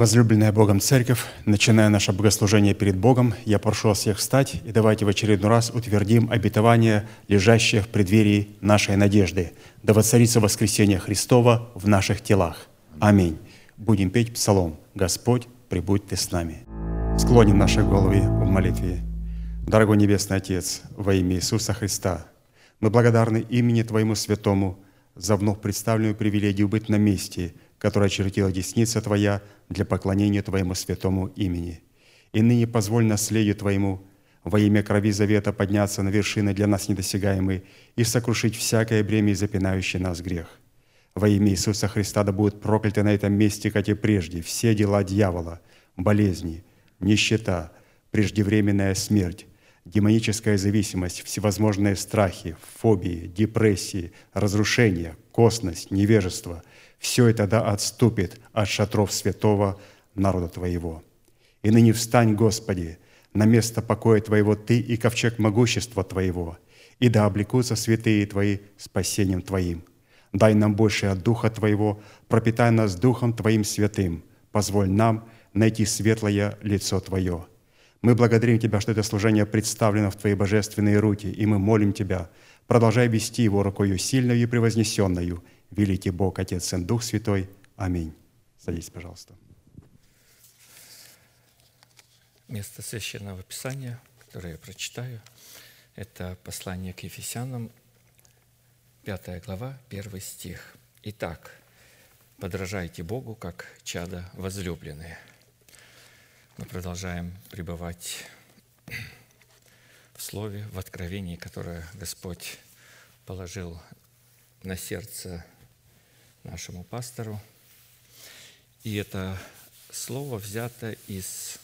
Возлюбленная Богом Церковь, начиная наше богослужение перед Богом, я прошу вас всех встать и давайте в очередной раз утвердим обетование, лежащее в преддверии нашей надежды, да воцарится воскресение Христова в наших телах. Аминь. Будем петь псалом «Господь, прибудь Ты с нами». Склоним наши головы в молитве. Дорогой Небесный Отец, во имя Иисуса Христа, мы благодарны имени Твоему Святому за вновь представленную привилегию быть на месте – которое очертила десница Твоя для поклонения Твоему святому имени. И ныне позволь наследию Твоему во имя крови завета подняться на вершины для нас недосягаемые и сокрушить всякое бремя и запинающий нас грех. Во имя Иисуса Христа да будут прокляты на этом месте, как и прежде, все дела дьявола, болезни, нищета, преждевременная смерть, демоническая зависимость, всевозможные страхи, фобии, депрессии, разрушения, косность, невежество – все это да отступит от шатров святого народа Твоего. И ныне встань, Господи, на место покоя Твоего Ты и ковчег могущества Твоего, и да облекутся святые Твои спасением Твоим. Дай нам больше от Духа Твоего, пропитай нас Духом Твоим святым, позволь нам найти светлое лицо Твое. Мы благодарим Тебя, что это служение представлено в Твои божественные руки, и мы молим Тебя, продолжай вести его рукою сильную и превознесенную, великий Бог, Отец, Сын, Дух Святой. Аминь. Садитесь, пожалуйста. Место Священного Писания, которое я прочитаю, это послание к Ефесянам, 5 глава, 1 стих. «Итак, подражайте Богу, как чада возлюбленные». Мы продолжаем пребывать в Слове, в откровении, которое Господь положил на сердце нашему пастору. И это слово взято из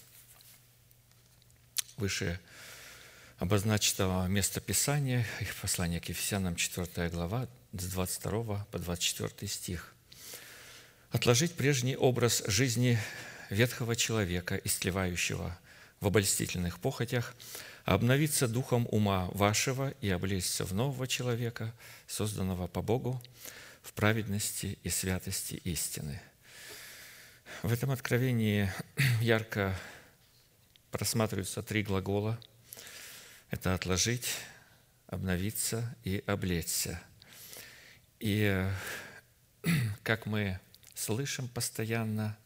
выше обозначенного места Писания, послания к Ефесянам, 4 глава, с 22 по 24 стих. «Отложить прежний образ жизни ветхого человека, истлевающего в обольстительных похотях, а обновиться духом ума вашего и облечься в нового человека, созданного по Богу, в праведности и святости истины. В этом откровении ярко просматриваются три глагола. Это «отложить», «обновиться» и «облечься». И как мы слышим постоянно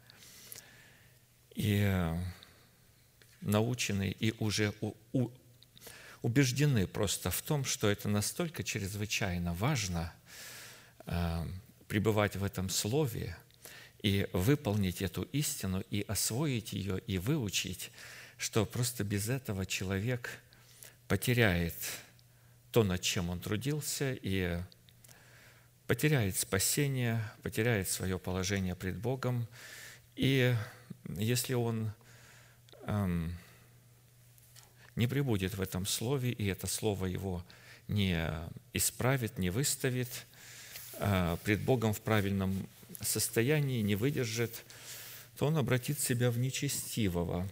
и научены и уже убеждены просто в том, что это настолько чрезвычайно важно – Э, пребывать в этом слове и выполнить эту истину, и освоить ее, и выучить, что просто без этого человек потеряет то, над чем он трудился, и потеряет спасение, потеряет свое положение пред Богом. И если он эм, не прибудет в этом слове, и это слово его не исправит, не выставит – пред Богом в правильном состоянии, не выдержит, то он обратит себя в нечестивого.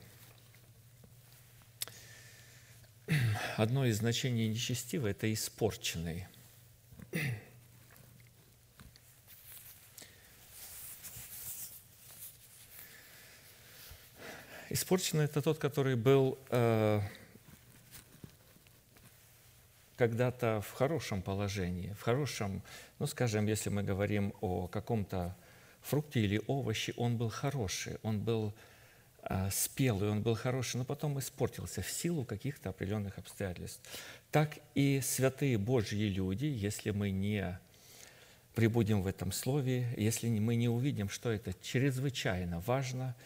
Одно из значений нечестивого – это испорченный. Испорченный – это тот, который был э, когда-то в хорошем положении, в хорошем, ну, скажем, если мы говорим о каком-то фрукте или овоще, он был хороший, он был а, спелый, он был хороший, но потом испортился в силу каких-то определенных обстоятельств. Так и святые Божьи люди, если мы не прибудем в этом слове, если мы не увидим, что это чрезвычайно важно,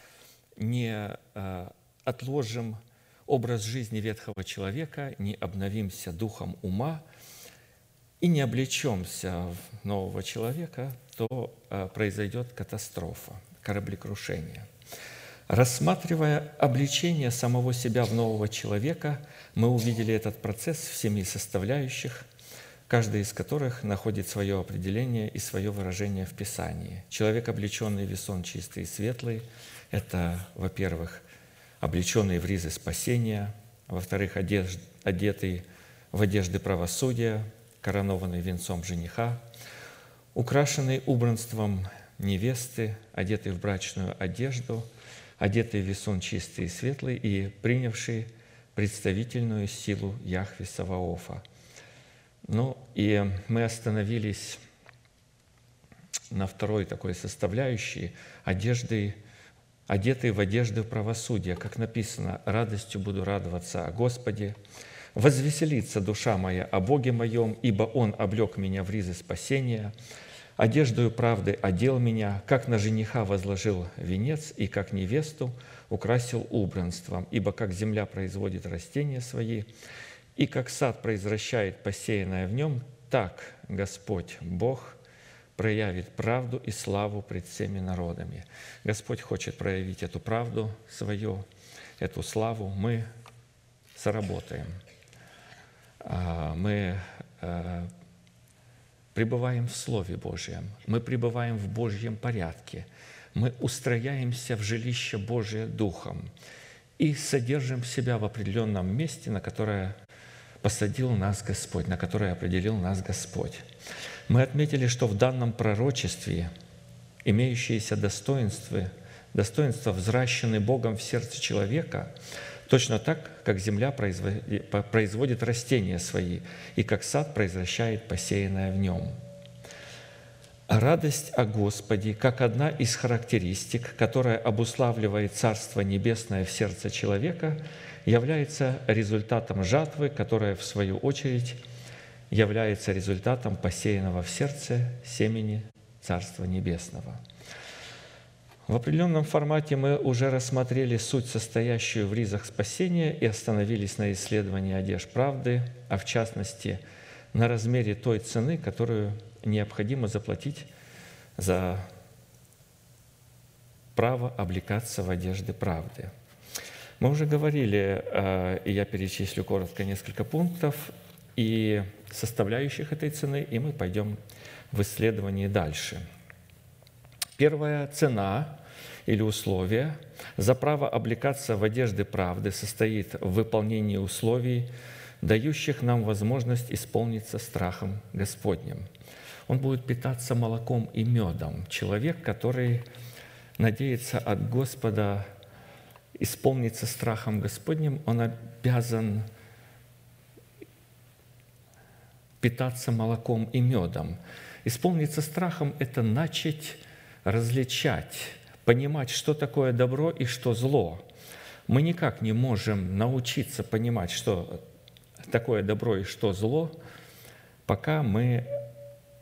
не а, отложим образ жизни ветхого человека, не обновимся духом ума и не облечемся в нового человека, то а, произойдет катастрофа, кораблекрушение. Рассматривая обличение самого себя в нового человека, мы увидели этот процесс в семи составляющих, каждая из которых находит свое определение и свое выражение в Писании. Человек, облеченный весон чистый и светлый, это, во-первых, облеченный в ризы спасения, во-вторых, одетый в одежды правосудия, коронованный венцом жениха, украшенный убранством невесты, одетый в брачную одежду, одетый в весон чистый и светлый и принявший представительную силу Яхве Саваофа. Ну и мы остановились на второй такой составляющей одежды, одетые в одежды правосудия, как написано, «Радостью буду радоваться о Господе, возвеселится душа моя о Боге моем, ибо Он облег меня в ризы спасения, одеждою правды одел меня, как на жениха возложил венец, и как невесту украсил убранством, ибо как земля производит растения свои, и как сад произвращает посеянное в нем, так Господь Бог проявит правду и славу пред всеми народами. Господь хочет проявить эту правду свою, эту славу. Мы соработаем. А, мы э, пребываем в Слове Божьем, мы пребываем в Божьем порядке, мы устрояемся в жилище Божие Духом и содержим себя в определенном месте, на которое посадил нас Господь, на которое определил нас Господь. Мы отметили, что в данном пророчестве имеющиеся достоинства, достоинства взращены Богом в сердце человека, точно так, как земля производит растения свои, и как сад произвращает посеянное в нем. Радость о Господе, как одна из характеристик, которая обуславливает Царство Небесное в сердце человека – является результатом жатвы, которая, в свою очередь, является результатом посеянного в сердце семени Царства Небесного. В определенном формате мы уже рассмотрели суть, состоящую в ризах спасения, и остановились на исследовании одежд правды, а в частности на размере той цены, которую необходимо заплатить за право облекаться в одежды правды – мы уже говорили, э, и я перечислю коротко несколько пунктов и составляющих этой цены, и мы пойдем в исследовании дальше. Первая цена или условие за право облекаться в одежды правды состоит в выполнении условий, дающих нам возможность исполниться страхом Господним. Он будет питаться молоком и медом. Человек, который надеется от Господа исполниться страхом Господним, он обязан питаться молоком и медом. Исполниться страхом – это начать различать, понимать, что такое добро и что зло. Мы никак не можем научиться понимать, что такое добро и что зло, пока мы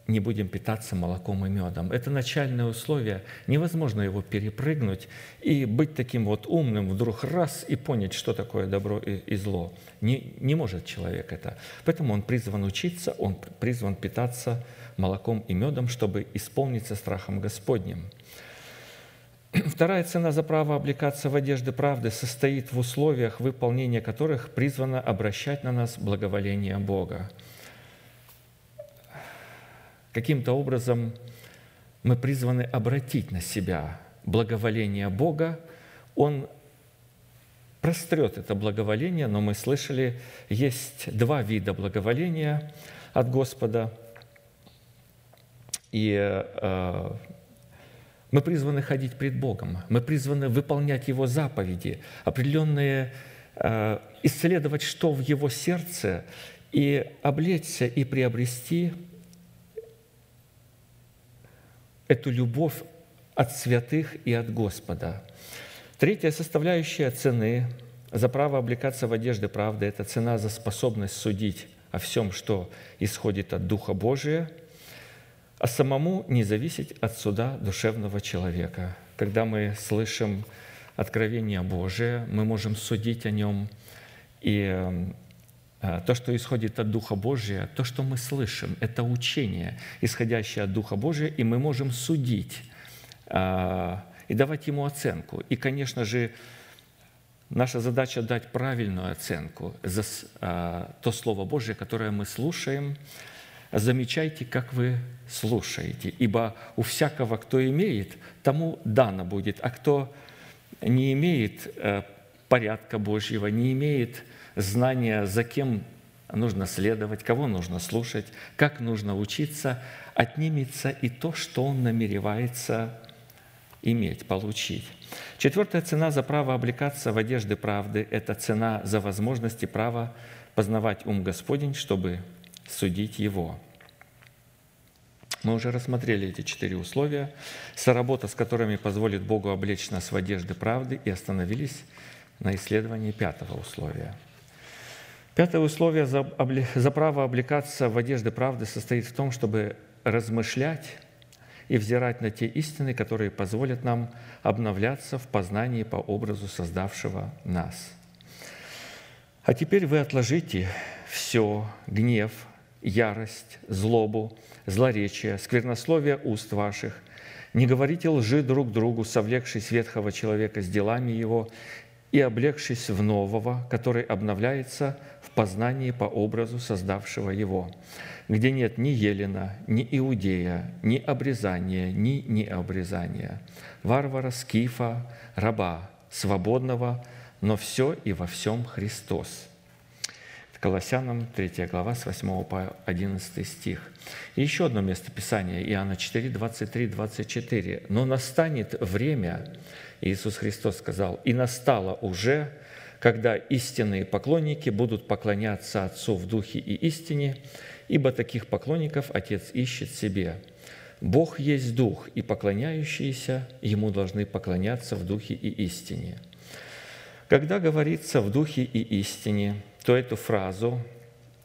не будем питаться молоком и медом. Это начальное условие, невозможно его перепрыгнуть и быть таким вот умным вдруг раз и понять, что такое добро и, и зло. Не, не может человек это. Поэтому он призван учиться, он призван питаться молоком и медом, чтобы исполниться страхом Господним. Вторая цена за право облекаться в одежды правды состоит в условиях, выполнения которых призвано обращать на нас благоволение Бога каким-то образом мы призваны обратить на себя благоволение Бога. Он прострет это благоволение, но мы слышали, есть два вида благоволения от Господа. И э, мы призваны ходить пред Богом, мы призваны выполнять Его заповеди, определенные, э, исследовать, что в Его сердце, и облечься и приобрести эту любовь от святых и от Господа. Третья составляющая цены за право облекаться в одежды правды – это цена за способность судить о всем, что исходит от Духа Божия, а самому не зависеть от суда душевного человека. Когда мы слышим откровение Божие, мы можем судить о нем и а, то, что исходит от Духа Божия, то, что мы слышим, это учение, исходящее от Духа Божия, и мы можем судить а, и давать ему оценку. И, конечно же, наша задача дать правильную оценку за а, то Слово Божие, которое мы слушаем. Замечайте, как вы слушаете, ибо у всякого, кто имеет, тому дано будет, а кто не имеет э, порядка Божьего, не имеет знания, за кем нужно следовать, кого нужно слушать, как нужно учиться, отнимется и то, что он намеревается иметь, получить. Четвертая цена за право облекаться в одежды правды – это цена за возможность и право познавать ум Господень, чтобы судить Его. Мы уже рассмотрели эти четыре условия, соработа с которыми позволит Богу облечь нас в одежды правды, и остановились на исследовании пятого условия. Пятое условие за, за право облекаться в одежды правды состоит в том, чтобы размышлять и взирать на те истины, которые позволят нам обновляться в познании по образу создавшего нас. А теперь вы отложите все, гнев, ярость, злобу, злоречие, сквернословие уст ваших. Не говорите лжи друг другу, совлекшись ветхого человека с делами его и облегшись в нового, который обновляется в познании по образу создавшего его, где нет ни Елена, ни Иудея, ни обрезания, ни необрезания, варвара, скифа, раба, свободного, но все и во всем Христос – Колоссянам 3 глава с 8 по 11 стих. И еще одно место Писания, Иоанна 4, 23, 24. «Но настанет время, Иисус Христос сказал, и настало уже, когда истинные поклонники будут поклоняться Отцу в Духе и истине, ибо таких поклонников Отец ищет себе. Бог есть Дух, и поклоняющиеся Ему должны поклоняться в Духе и истине». Когда говорится в Духе и истине, то эту фразу,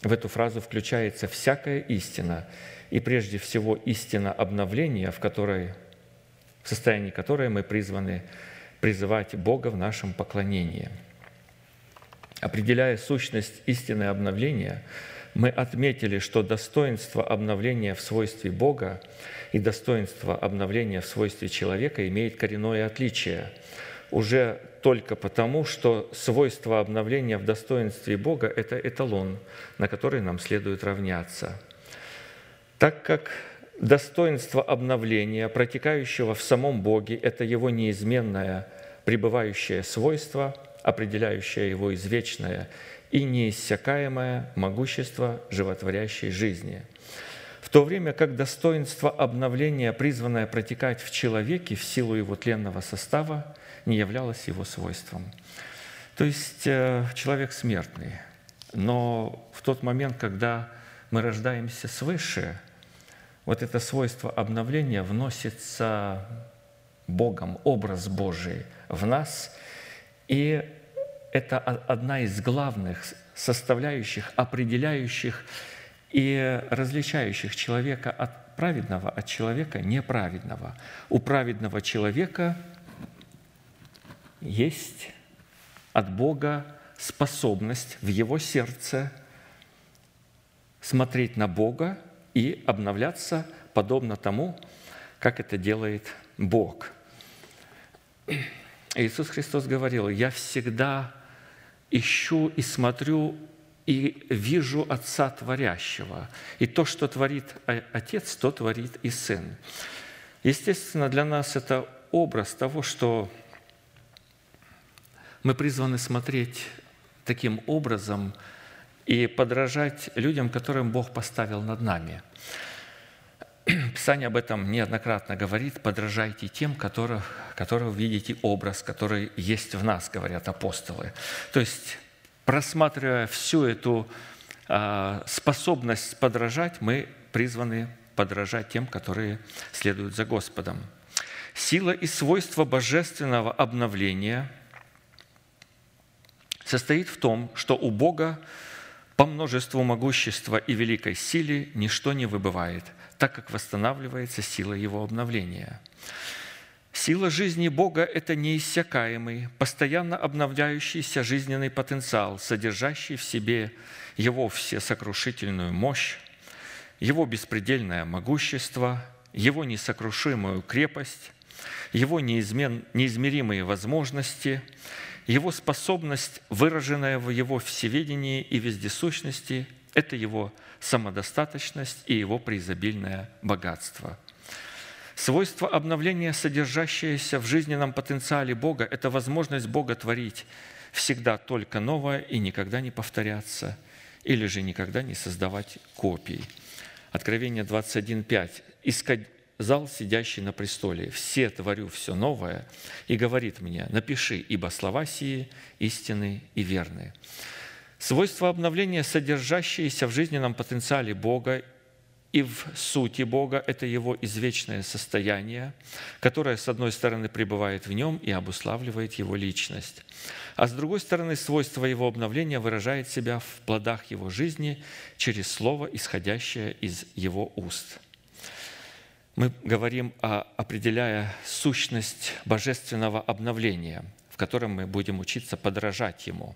в эту фразу включается всякая истина, и прежде всего истина обновления, в, которой, в состоянии которой мы призваны призывать Бога в нашем поклонении. Определяя сущность истины обновления, мы отметили, что достоинство обновления в свойстве Бога и достоинство обновления в свойстве человека имеет коренное отличие – уже только потому, что свойство обновления в достоинстве Бога – это эталон, на который нам следует равняться. Так как достоинство обновления, протекающего в самом Боге, это его неизменное пребывающее свойство, определяющее его извечное и неиссякаемое могущество животворящей жизни. В то время как достоинство обновления, призванное протекать в человеке в силу его тленного состава, не являлось его свойством. То есть э, человек смертный, но в тот момент, когда мы рождаемся свыше, вот это свойство обновления вносится Богом, образ Божий в нас, и это одна из главных составляющих, определяющих и различающих человека от праведного, от человека неправедного. У праведного человека – есть от Бога способность в его сердце смотреть на Бога и обновляться подобно тому, как это делает Бог. Иисус Христос говорил, «Я всегда ищу и смотрю и вижу Отца Творящего. И то, что творит Отец, то творит и Сын». Естественно, для нас это образ того, что мы призваны смотреть таким образом и подражать людям, которым Бог поставил над нами. Писание об этом неоднократно говорит, подражайте тем, которых, которых видите образ, который есть в нас, говорят апостолы. То есть, просматривая всю эту а, способность подражать, мы призваны подражать тем, которые следуют за Господом. Сила и свойства божественного обновления – состоит в том, что у Бога по множеству могущества и великой силе ничто не выбывает, так как восстанавливается сила Его обновления. Сила жизни Бога – это неиссякаемый, постоянно обновляющийся жизненный потенциал, содержащий в себе Его всесокрушительную мощь, Его беспредельное могущество, Его несокрушимую крепость, Его неизмен, неизмеримые возможности – его способность, выраженная в Его всеведении и вездесущности, это Его самодостаточность и Его преизобильное богатство. Свойство обновления, содержащееся в жизненном потенциале Бога, это возможность Бога творить всегда только новое и никогда не повторяться. или же никогда не создавать копий. Откровение 21.5. «И сказал сидящий на престоле, «Все творю все новое», и говорит мне, «Напиши, ибо слова сии истинны и верны». Свойства обновления, содержащиеся в жизненном потенциале Бога и в сути Бога – это Его извечное состояние, которое, с одной стороны, пребывает в Нем и обуславливает Его личность, а с другой стороны, свойство Его обновления выражает себя в плодах Его жизни через Слово, исходящее из Его уст. Мы говорим, о, определяя сущность божественного обновления, в котором мы будем учиться подражать Ему.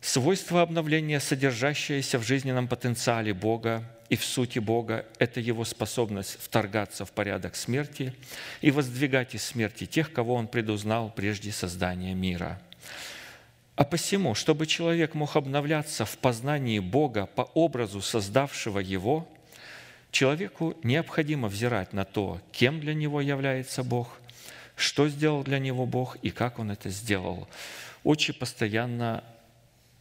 Свойство обновления, содержащееся в жизненном потенциале Бога и в сути Бога, это Его способность вторгаться в порядок смерти и воздвигать из смерти тех, кого Он предузнал прежде создания мира. А посему, чтобы человек мог обновляться в познании Бога по образу создавшего Его, человеку необходимо взирать на то, кем для него является Бог, что сделал для него Бог и как Он это сделал. Очень постоянно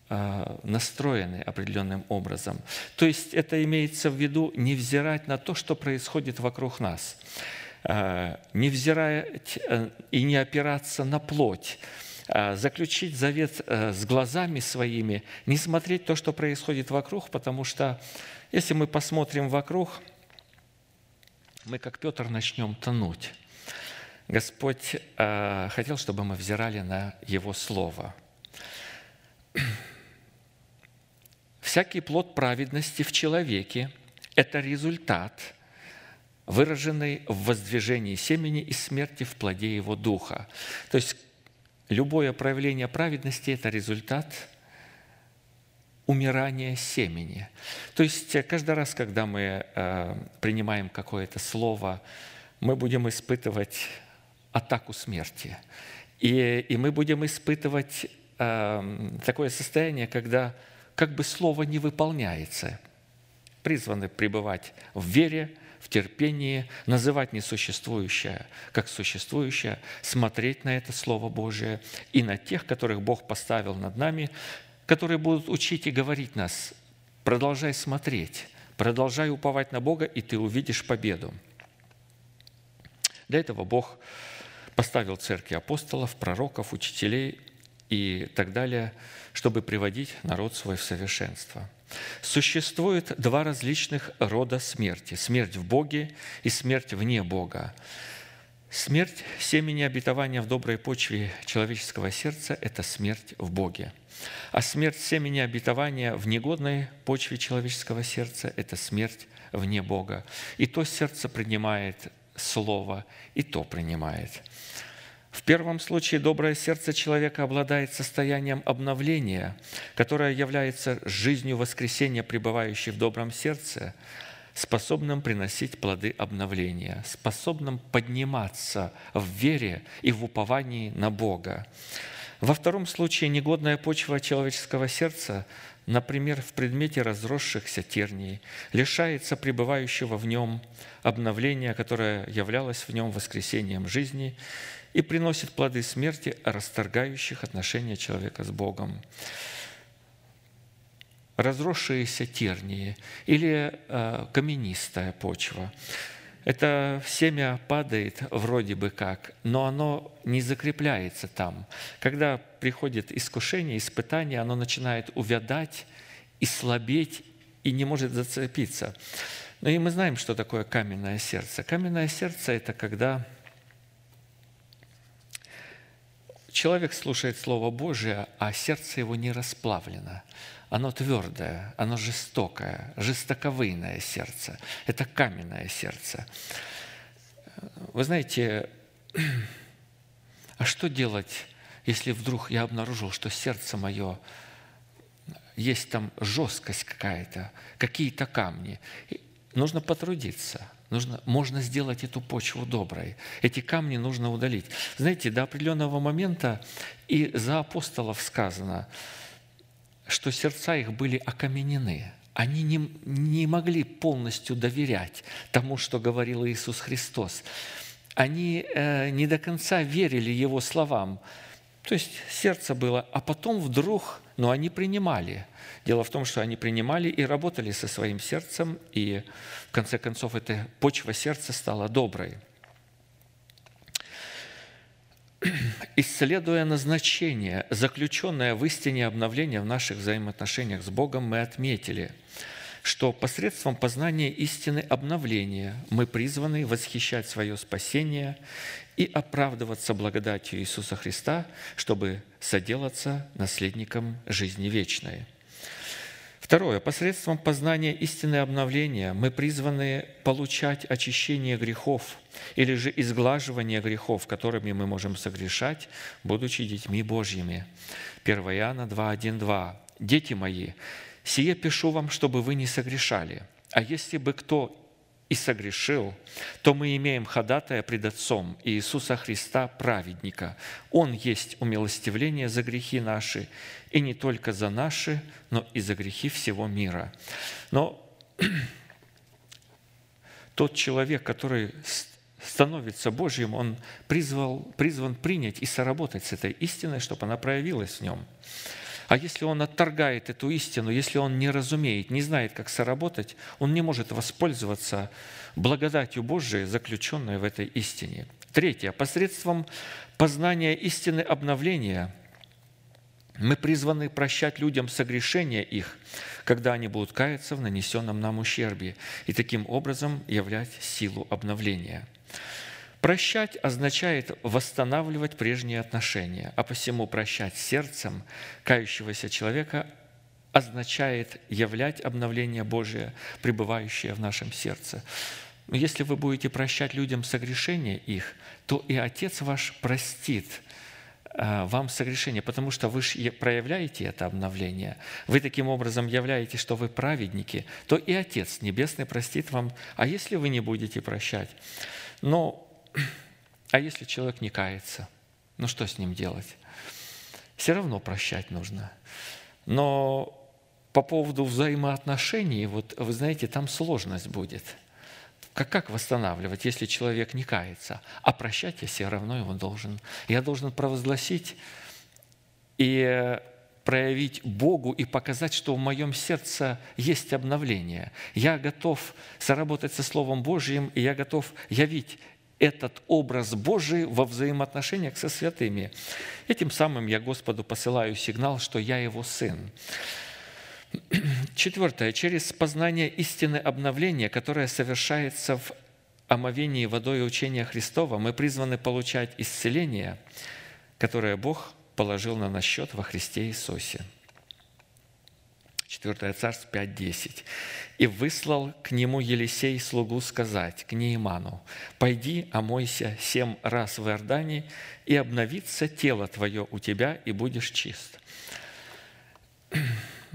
настроены определенным образом. То есть это имеется в виду не взирать на то, что происходит вокруг нас, а, не взирать э, и не опираться на плоть, а заключить завет э, с глазами своими, не смотреть то, что происходит вокруг, потому что если мы посмотрим вокруг, мы, как Петр, начнем тонуть. Господь хотел, чтобы мы взирали на Его Слово – Всякий плод праведности в человеке – это результат, выраженный в воздвижении семени и смерти в плоде его духа. То есть любое проявление праведности – это результат умирания семени. То есть каждый раз, когда мы э, принимаем какое-то слово, мы будем испытывать атаку смерти. И, и мы будем испытывать э, такое состояние, когда как бы слово не выполняется. Призваны пребывать в вере, в терпении, называть несуществующее как существующее, смотреть на это Слово Божие и на тех, которых Бог поставил над нами, которые будут учить и говорить нас, продолжай смотреть, продолжай уповать на Бога, и ты увидишь победу. Для этого Бог поставил церкви апостолов, пророков, учителей и так далее – чтобы приводить народ свой в совершенство. Существует два различных рода смерти. Смерть в Боге и смерть вне Бога. Смерть семени обетования в доброй почве человеческого сердца – это смерть в Боге. А смерть семени обетования в негодной почве человеческого сердца – это смерть вне Бога. И то сердце принимает Слово, и то принимает. В первом случае доброе сердце человека обладает состоянием обновления, которое является жизнью воскресения, пребывающей в добром сердце, способным приносить плоды обновления, способным подниматься в вере и в уповании на Бога. Во втором случае негодная почва человеческого сердца, например, в предмете разросшихся терний, лишается пребывающего в нем обновления, которое являлось в нем воскресением жизни – и приносит плоды смерти, расторгающих отношения человека с Богом. Разросшиеся тернии или э, каменистая почва. Это семя падает вроде бы как, но оно не закрепляется там. Когда приходит искушение, испытание, оно начинает увядать и слабеть, и не может зацепиться. Ну и мы знаем, что такое каменное сердце. Каменное сердце – это когда Человек слушает Слово Божие, а сердце его не расплавлено. Оно твердое, оно жестокое, жестоковыйное сердце. Это каменное сердце. Вы знаете, а что делать, если вдруг я обнаружил, что сердце мое есть там жесткость какая-то, какие-то камни? Нужно потрудиться – Нужно, можно сделать эту почву доброй. Эти камни нужно удалить. Знаете, до определенного момента и за апостолов сказано, что сердца их были окаменены. Они не, не могли полностью доверять тому, что говорил Иисус Христос. Они э, не до конца верили Его словам. То есть сердце было, а потом вдруг но они принимали. Дело в том, что они принимали и работали со своим сердцем, и в конце концов эта почва сердца стала доброй. Исследуя назначение, заключенное в истине обновления в наших взаимоотношениях с Богом, мы отметили – что посредством познания истины обновления мы призваны восхищать свое спасение и оправдываться благодатью Иисуса Христа, чтобы соделаться наследником жизни вечной. Второе. Посредством познания истины обновления мы призваны получать очищение грехов или же изглаживание грехов, которыми мы можем согрешать, будучи детьми Божьими. 1 Иоанна 2, 1, 2. «Дети мои, Сие пишу вам, чтобы вы не согрешали. А если бы кто и согрешил, то мы имеем ходатая пред Отцом Иисуса Христа, праведника. Он есть умилостивление за грехи наши, и не только за наши, но и за грехи всего мира. Но тот человек, который становится Божьим, он призвал, призван принять и соработать с этой истиной, чтобы она проявилась в нем. А если он отторгает эту истину, если он не разумеет, не знает, как соработать, он не может воспользоваться благодатью Божией, заключенной в этой истине. Третье. Посредством познания истины обновления мы призваны прощать людям согрешения их, когда они будут каяться в нанесенном нам ущербе, и таким образом являть силу обновления – Прощать означает восстанавливать прежние отношения, а посему прощать сердцем кающегося человека означает являть обновление Божие, пребывающее в нашем сердце. Если вы будете прощать людям согрешения их, то и Отец ваш простит э, вам согрешение, потому что вы проявляете это обновление. Вы таким образом являете, что вы праведники, то и Отец Небесный простит вам. А если вы не будете прощать? Но а если человек не кается, ну что с ним делать? Все равно прощать нужно. Но по поводу взаимоотношений, вот вы знаете, там сложность будет. Как, как восстанавливать, если человек не кается? А прощать я все равно его должен. Я должен провозгласить и проявить Богу и показать, что в моем сердце есть обновление. Я готов соработать со Словом Божьим, и я готов явить этот образ Божий во взаимоотношениях со святыми. Этим самым я Господу посылаю сигнал, что я Его Сын. Четвертое. Через познание истины обновления, которое совершается в омовении водой учения Христова, мы призваны получать исцеление, которое Бог положил на наш счет во Христе Иисусе. 4 Царств 5.10. «И выслал к нему Елисей слугу сказать, к Нейману, «Пойди, омойся семь раз в Иордане, и обновится тело твое у тебя, и будешь чист».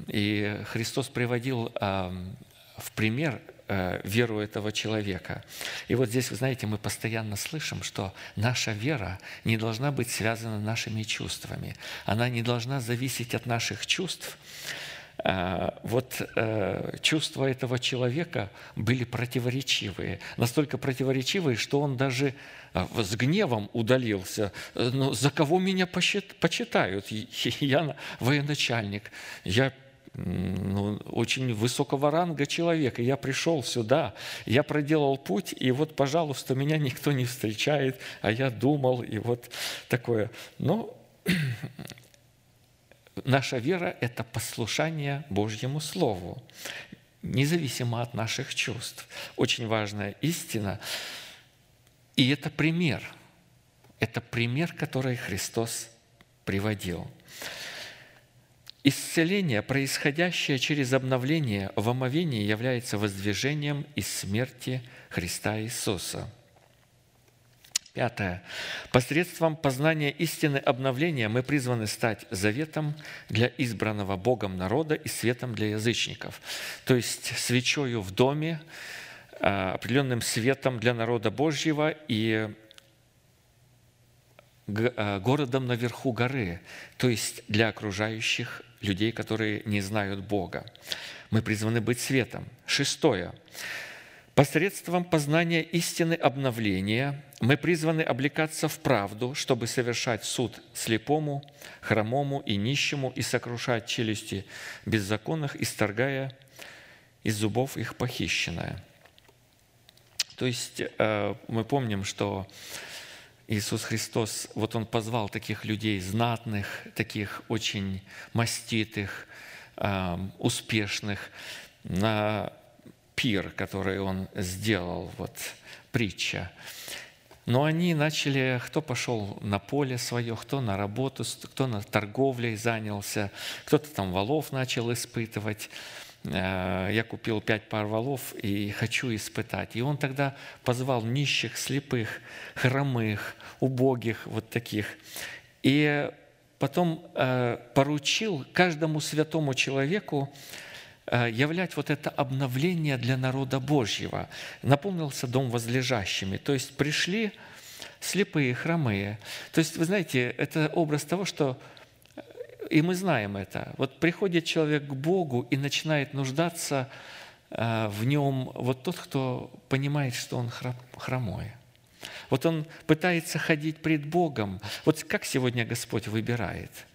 И Христос приводил в пример э, веру этого человека. И вот здесь, вы знаете, мы постоянно слышим, что наша вера не должна быть связана нашими чувствами. Она не должна зависеть от наших чувств, вот э, чувства этого человека были противоречивые, настолько противоречивые, что он даже э, с гневом удалился. Но «Ну, за кого меня почитают? Я военачальник, я ну, очень высокого ранга человек, и я пришел сюда, я проделал путь, и вот, пожалуйста, меня никто не встречает, а я думал, и вот такое. Но Наша вера – это послушание Божьему Слову, независимо от наших чувств. Очень важная истина. И это пример. Это пример, который Христос приводил. Исцеление, происходящее через обновление в омовении, является воздвижением из смерти Христа Иисуса – Пятое. Посредством познания истины обновления мы призваны стать заветом для избранного Богом народа и светом для язычников. То есть свечою в доме, а, определенным светом для народа Божьего и а, городом наверху горы, то есть для окружающих людей, которые не знают Бога. Мы призваны быть светом. Шестое Посредством познания истины обновления мы призваны облекаться в правду, чтобы совершать суд слепому, хромому и нищему и сокрушать челюсти беззаконных, исторгая из зубов их похищенное. То есть э, мы помним, что Иисус Христос, вот Он позвал таких людей знатных, таких очень маститых, э, успешных на пир, который Он сделал, вот притча. Но они начали, кто пошел на поле свое, кто на работу, кто на торговлей занялся, кто-то там валов начал испытывать. Э, я купил пять пар валов и хочу испытать. И он тогда позвал нищих, слепых, хромых, убогих, вот таких. И потом э, поручил каждому святому человеку являть вот это обновление для народа Божьего. Наполнился дом возлежащими. То есть пришли слепые, хромые. То есть, вы знаете, это образ того, что э, и мы знаем это. Вот приходит человек к Богу и начинает нуждаться э, в нем вот тот, кто понимает, что он хромой. Вот он пытается ходить пред Богом. Вот как сегодня Господь выбирает – Э,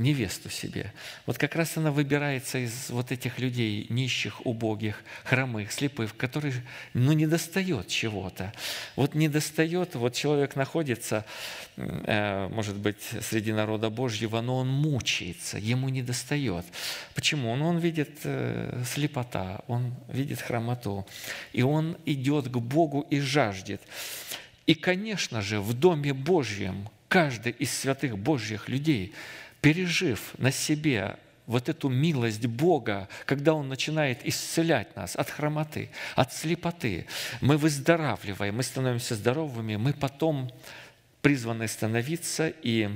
невесту себе. Вот как раз она выбирается из вот этих людей, нищих, убогих, хромых, слепых, которые, ну, не достает чего-то. Вот не достает, вот человек находится, э, может быть, среди народа Божьего, но он мучается, ему не достает. Почему? Ну, он видит э, слепота, он видит хромоту, и он идет к Богу и жаждет. И, конечно же, в Доме Божьем каждый из святых Божьих людей, пережив на себе вот эту милость Бога, когда Он начинает исцелять нас от хромоты, от слепоты, мы выздоравливаем, мы становимся здоровыми, мы потом призваны становиться и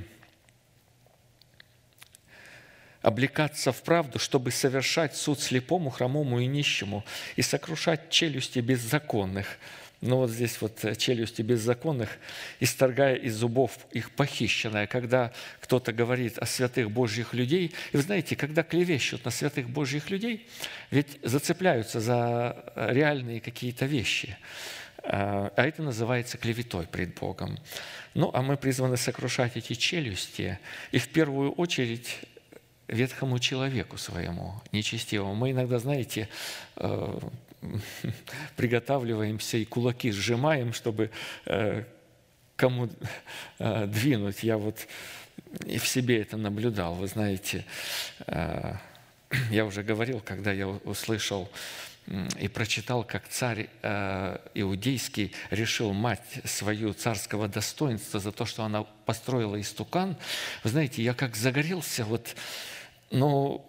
облекаться в правду, чтобы совершать суд слепому, хромому и нищему и сокрушать челюсти беззаконных – но вот здесь вот э, челюсти беззаконных, исторгая из зубов их похищенное, когда кто-то говорит о святых Божьих людей. И вы знаете, когда клевещут на святых Божьих людей, ведь зацепляются за э, реальные какие-то вещи. Э, а это называется клеветой пред Богом. Ну, а мы призваны сокрушать эти челюсти. И в первую очередь ветхому человеку своему, нечестивому. Мы иногда, знаете, приготавливаемся и кулаки сжимаем, чтобы э, кому э, двинуть. Я вот и в себе это наблюдал. Вы знаете, э, я уже говорил, когда я услышал и прочитал, как царь иудейский решил мать свою царского достоинства за то, что она построила истукан. Вы знаете, я как загорелся, вот, ну,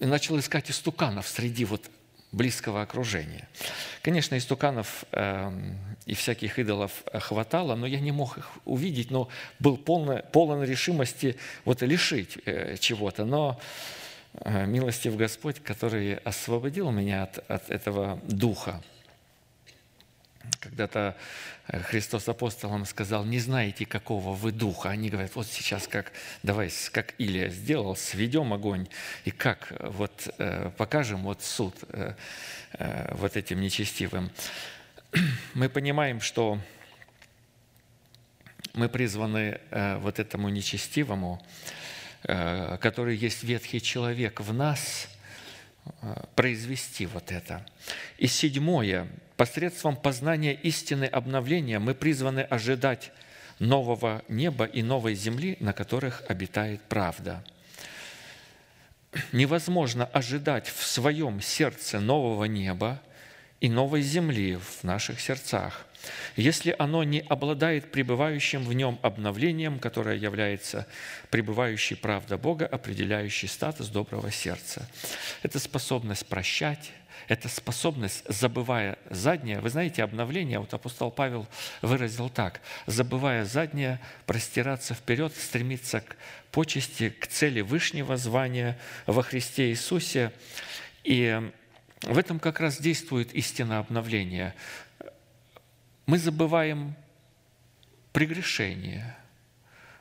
и начал искать истуканов среди вот близкого окружения. Конечно, истуканов э, и всяких идолов хватало, но я не мог их увидеть, но был полно, полон решимости вот лишить э, чего-то. Но э, милостив Господь, который освободил меня от, от этого духа – когда-то э, Христос апостолам сказал, не знаете, какого вы духа. Они говорят, вот сейчас как, давай, как Илия сделал, сведем огонь, и как вот э, покажем вот суд э, вот этим нечестивым. Мы понимаем, что мы призваны вот этому нечестивому, который есть ветхий человек в нас, произвести вот это. И седьмое, посредством познания истины обновления мы призваны ожидать нового неба и новой земли, на которых обитает правда. Невозможно ожидать в своем сердце нового неба и новой земли в наших сердцах, если оно не обладает пребывающим в нем обновлением, которое является пребывающей правда Бога, определяющей статус доброго сердца. Это способность прощать, это способность, забывая заднее, вы знаете, обновление, вот апостол Павел выразил так, забывая заднее, простираться вперед, стремиться к почести, к цели вышнего звания во Христе Иисусе. И в этом как раз действует истина обновления. Мы забываем прегрешения,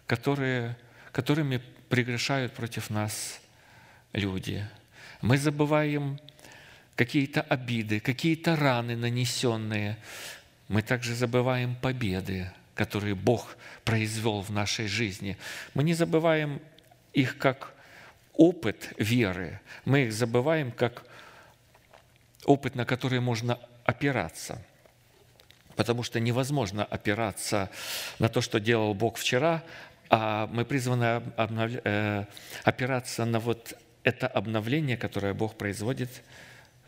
которые, которыми прегрешают против нас люди. Мы забываем какие-то обиды, какие-то раны нанесенные. Мы также забываем победы, которые Бог произвел в нашей жизни. Мы не забываем их как опыт веры, мы их забываем как опыт, на который можно опираться. Потому что невозможно опираться на то, что делал Бог вчера, а мы призваны э, опираться на вот это обновление, которое Бог производит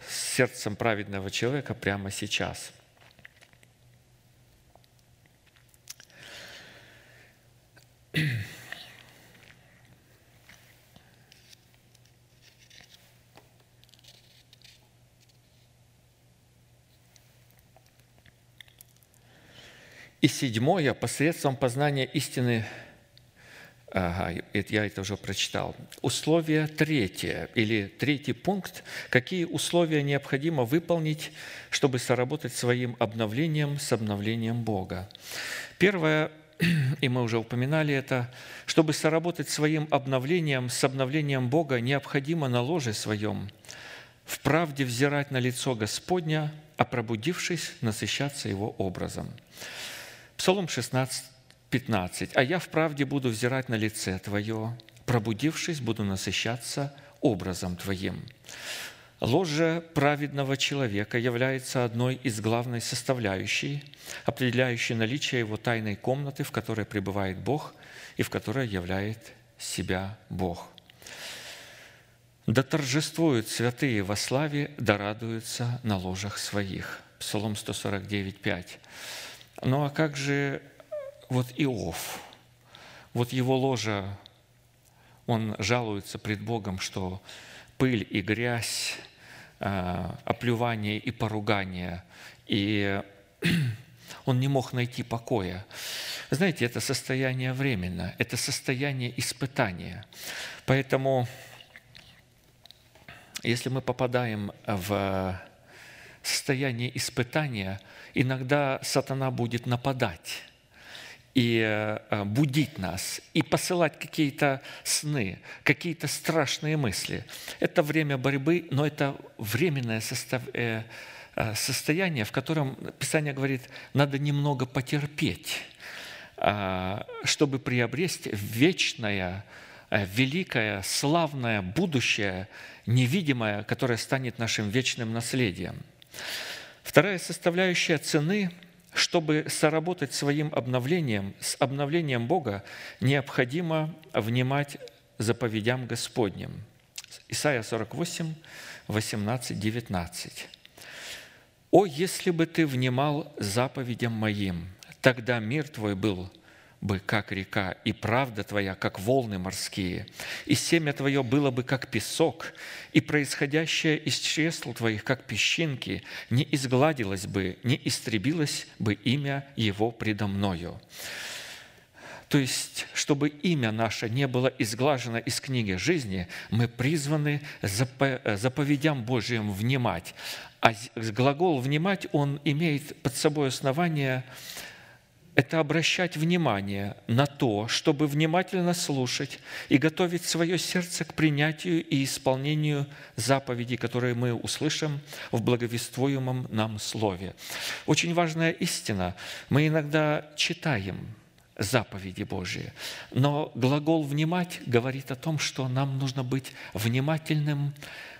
сердцем праведного человека прямо сейчас. И седьмое, посредством познания истины Ага, я это уже прочитал. Условие третье, или третий пункт. Какие условия необходимо выполнить, чтобы соработать своим обновлением с обновлением Бога? Первое, и мы уже упоминали это, чтобы соработать своим обновлением с обновлением Бога, необходимо на ложе своем в правде взирать на лицо Господня, а пробудившись, насыщаться Его образом. Псалом 16, 15. «А я в правде буду взирать на лице Твое, пробудившись, буду насыщаться образом Твоим». Ложе праведного человека является одной из главной составляющей, определяющей наличие его тайной комнаты, в которой пребывает Бог и в которой являет себя Бог. «Да торжествуют святые во славе, да радуются на ложах своих». Псалом 149, 5. Ну а как же вот Иов, вот его ложа, он жалуется пред Богом, что пыль и грязь, а, оплювание и поругание, и он не мог найти покоя. Знаете, это состояние временно, это состояние испытания. Поэтому, если мы попадаем в состояние испытания, иногда сатана будет нападать и э, будить нас, и посылать какие-то сны, какие-то страшные мысли. Это время борьбы, но это временное э, э, состояние, в котором Писание говорит, надо немного потерпеть, а, чтобы приобрести вечное, великое, славное будущее, невидимое, которое станет нашим вечным наследием. Вторая составляющая цены – чтобы соработать своим обновлением, с обновлением Бога, необходимо внимать заповедям Господним. Исайя 48, 18, 19. «О, если бы ты внимал заповедям моим, тогда мир твой был бы, как река, и правда твоя, как волны морские, и семя твое было бы, как песок, и происходящее из чресл твоих, как песчинки, не изгладилось бы, не истребилось бы имя его предо мною». То есть, чтобы имя наше не было изглажено из книги жизни, мы призваны заповедям Божьим внимать. А глагол «внимать», он имеет под собой основание – это обращать внимание на то, чтобы внимательно слушать и готовить свое сердце к принятию и исполнению заповедей, которые мы услышим в благовествуемом нам Слове. Очень важная истина. Мы иногда читаем заповеди Божьи, но глагол «внимать» говорит о том, что нам нужно быть внимательным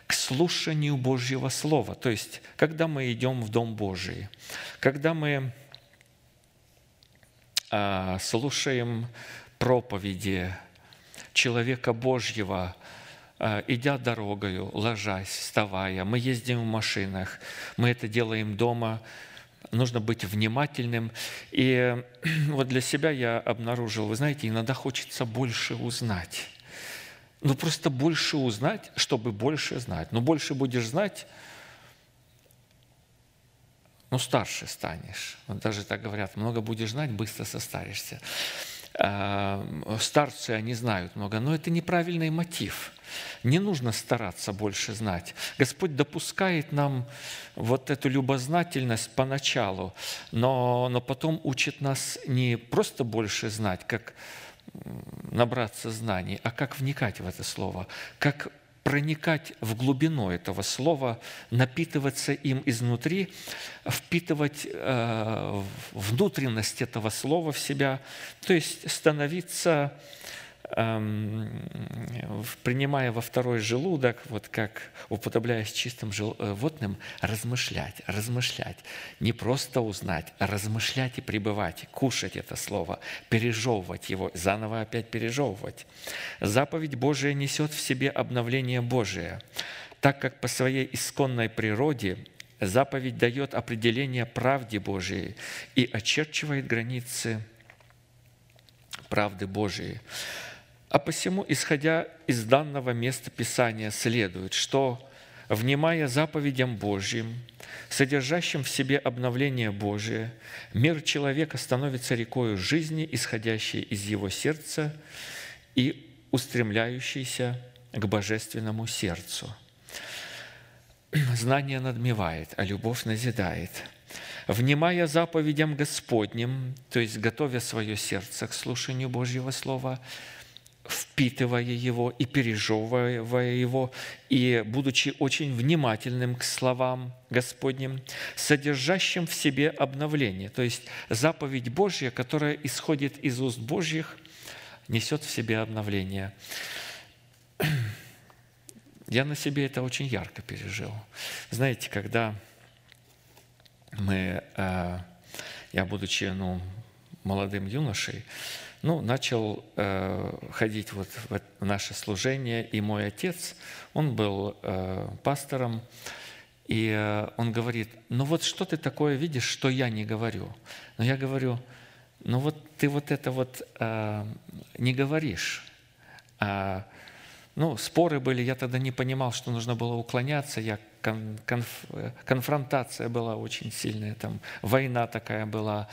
к слушанию Божьего Слова. То есть, когда мы идем в Дом Божий, когда мы слушаем проповеди человека Божьего, а, идя дорогою, ложась, вставая. Мы ездим в машинах, мы это делаем дома. Нужно быть внимательным. И вот для себя я обнаружил, вы знаете, иногда хочется больше узнать. Ну, просто больше узнать, чтобы больше знать. Но больше будешь знать, ну, старше станешь. Вот даже так говорят, много будешь знать, быстро состаришься. А, старцы, они знают много, но это неправильный мотив. Не нужно стараться больше знать. Господь допускает нам вот эту любознательность поначалу, но, но потом учит нас не просто больше знать, как набраться знаний, а как вникать в это слово, как проникать в глубину этого слова, напитываться им изнутри, впитывать э, внутренность этого слова в себя, то есть становиться принимая во второй желудок, вот как уподобляясь чистым животным, э, размышлять, размышлять. Не просто узнать, а размышлять и пребывать, кушать это слово, пережевывать его, заново опять пережевывать. Заповедь Божия несет в себе обновление Божие, так как по своей исконной природе заповедь дает определение правде Божией и очерчивает границы правды Божией. А посему, исходя из данного места Писания, следует, что, внимая заповедям Божьим, содержащим в себе обновление Божие, мир человека становится рекою жизни, исходящей из его сердца и устремляющейся к божественному сердцу. Знание надмевает, а любовь назидает. Внимая заповедям Господним, то есть готовя свое сердце к слушанию Божьего Слова – впитывая его и пережевывая его, и будучи очень внимательным к словам Господним, содержащим в себе обновление. То есть заповедь Божья, которая исходит из уст Божьих, несет в себе обновление. Я на себе это очень ярко пережил. Знаете, когда мы, э, я будучи ну, молодым юношей, ну, начал э, ходить вот в наше служение, и мой отец, он был э, пастором, и э, он говорит, ну вот что ты такое видишь, что я не говорю? Но я говорю, ну вот ты вот это вот э, не говоришь. А, ну, споры были, я тогда не понимал, что нужно было уклоняться, я конф, конфронтация была очень сильная, там война такая была,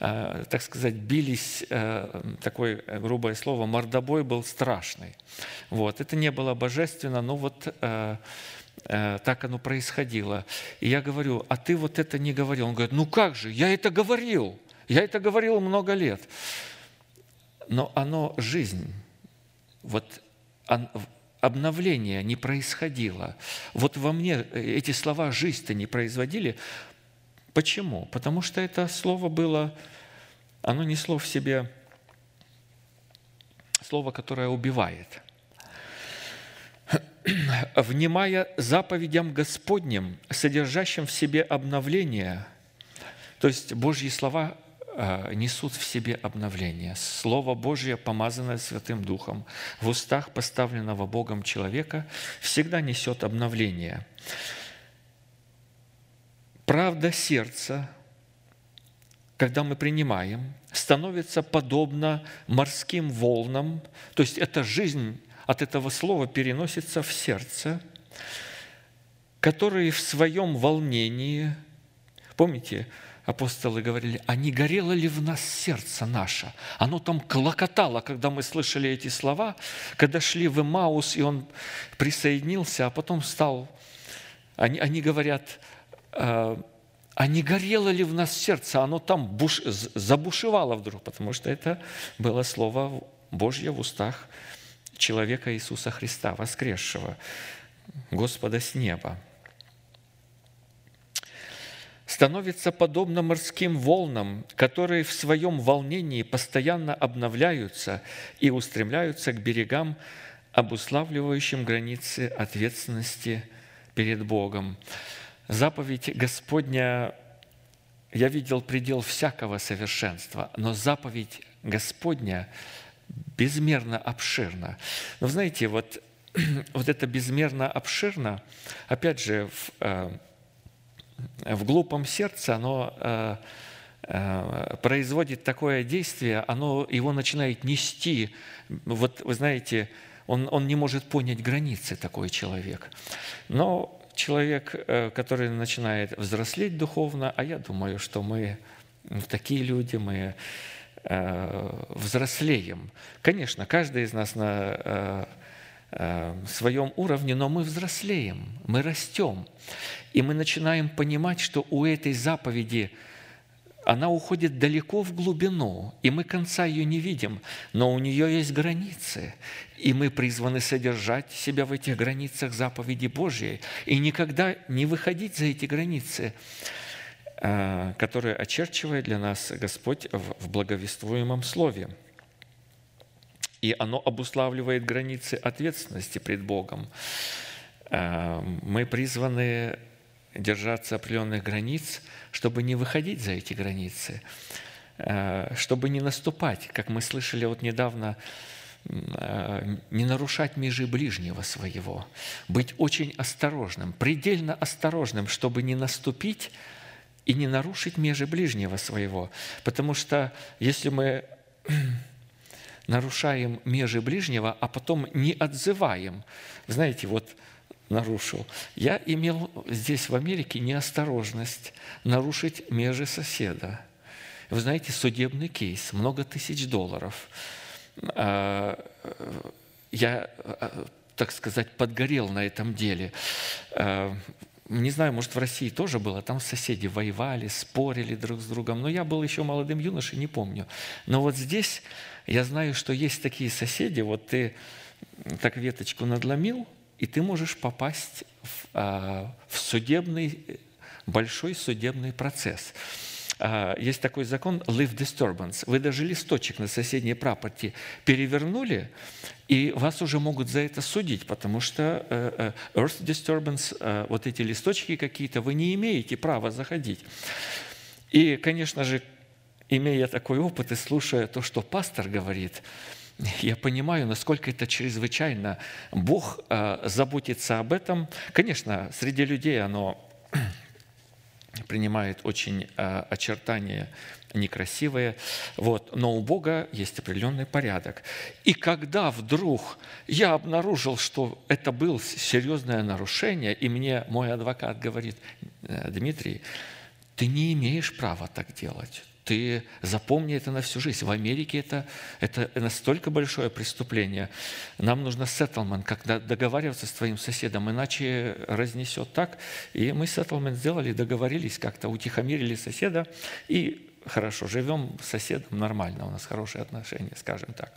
э, так сказать, бились, э, такое грубое слово, мордобой был страшный. Вот. Это не было божественно, но вот э, так оно происходило. И я говорю, а ты вот это не говорил. Он говорит, ну как же, я это говорил, я это говорил много лет. Но оно жизнь. Вот обновления не происходило. Вот во мне эти слова «жизнь»-то не производили. Почему? Потому что это слово было, оно несло в себе слово, которое убивает. «Внимая заповедям Господним, содержащим в себе обновление», то есть Божьи слова Э, несут в себе обновление. Слово Божье, помазанное Святым Духом, в устах поставленного Богом человека, всегда несет обновление. Правда сердца, когда мы принимаем, становится подобно морским волнам, то есть эта жизнь от этого слова переносится в сердце, которые в своем волнении, помните, апостолы говорили, а не горело ли в нас сердце наше? Оно там клокотало, когда мы слышали эти слова, когда шли в Имаус, и он присоединился, а потом стал, они, они говорят, «А, а не горело ли в нас сердце? Оно там буш, забушевало вдруг, потому что это было Слово Божье в устах человека Иисуса Христа, воскресшего, Господа с неба становится подобно морским волнам, которые в своем волнении постоянно обновляются и устремляются к берегам, обуславливающим границы ответственности перед Богом. Заповедь Господня, я видел предел всякого совершенства, но заповедь Господня безмерно обширна. Но знаете, вот, вот это безмерно обширно, опять же, в э, в глупом сердце оно э, э, производит такое действие, оно его начинает нести. Вот вы знаете, он, он не может понять границы, такой человек. Но человек, э, который начинает взрослеть духовно, а я думаю, что мы такие люди, мы взрослеем. Конечно, каждый из нас на своем уровне, но мы взрослеем, мы растем. И мы начинаем понимать, что у этой заповеди она уходит далеко в глубину, и мы конца ее не видим, но у нее есть границы, и мы призваны содержать себя в этих границах заповеди Божьей и никогда не выходить за эти границы, э, которые очерчивает для нас Господь в благовествуемом Слове. И оно обуславливает границы ответственности пред Богом. Э, мы призваны держаться определенных границ, чтобы не выходить за эти границы, э, чтобы не наступать, как мы слышали вот недавно, э, не нарушать межи ближнего своего, быть очень осторожным, предельно осторожным, чтобы не наступить и не нарушить межи ближнего своего. Потому что если мы нарушаем межи ближнего, а потом не отзываем, знаете, вот нарушил. Я имел здесь, в Америке, неосторожность нарушить межи соседа. Вы знаете, судебный кейс, много тысяч долларов. А, я, так сказать, подгорел на этом деле. А, не знаю, может, в России тоже было, там соседи воевали, спорили друг с другом, но я был еще молодым юношей, не помню. Но вот здесь я знаю, что есть такие соседи, вот ты так веточку надломил, и ты можешь попасть в, а, в судебный, большой судебный процесс. А, есть такой закон leaf disturbance. Вы даже листочек на соседней прапорти перевернули, и вас уже могут за это судить, потому что э, э, earth disturbance, э, вот эти листочки какие-то, вы не имеете права заходить. И, конечно же, имея такой опыт и слушая то, что пастор говорит, я понимаю, насколько это чрезвычайно. Бог э, заботится об этом. Конечно, среди людей оно принимает очень э, очертания некрасивые, вот. но у Бога есть определенный порядок. И когда вдруг я обнаружил, что это было серьезное нарушение, и мне мой адвокат говорит, «Э, Дмитрий, ты не имеешь права так делать. Ты запомни это на всю жизнь. В Америке это, это настолько большое преступление. Нам нужно сеттлмент, когда договариваться с твоим соседом, иначе разнесет так. И мы сеттлмент сделали, договорились как-то, утихомирили соседа и хорошо, живем с соседом нормально, у нас хорошие отношения, скажем так.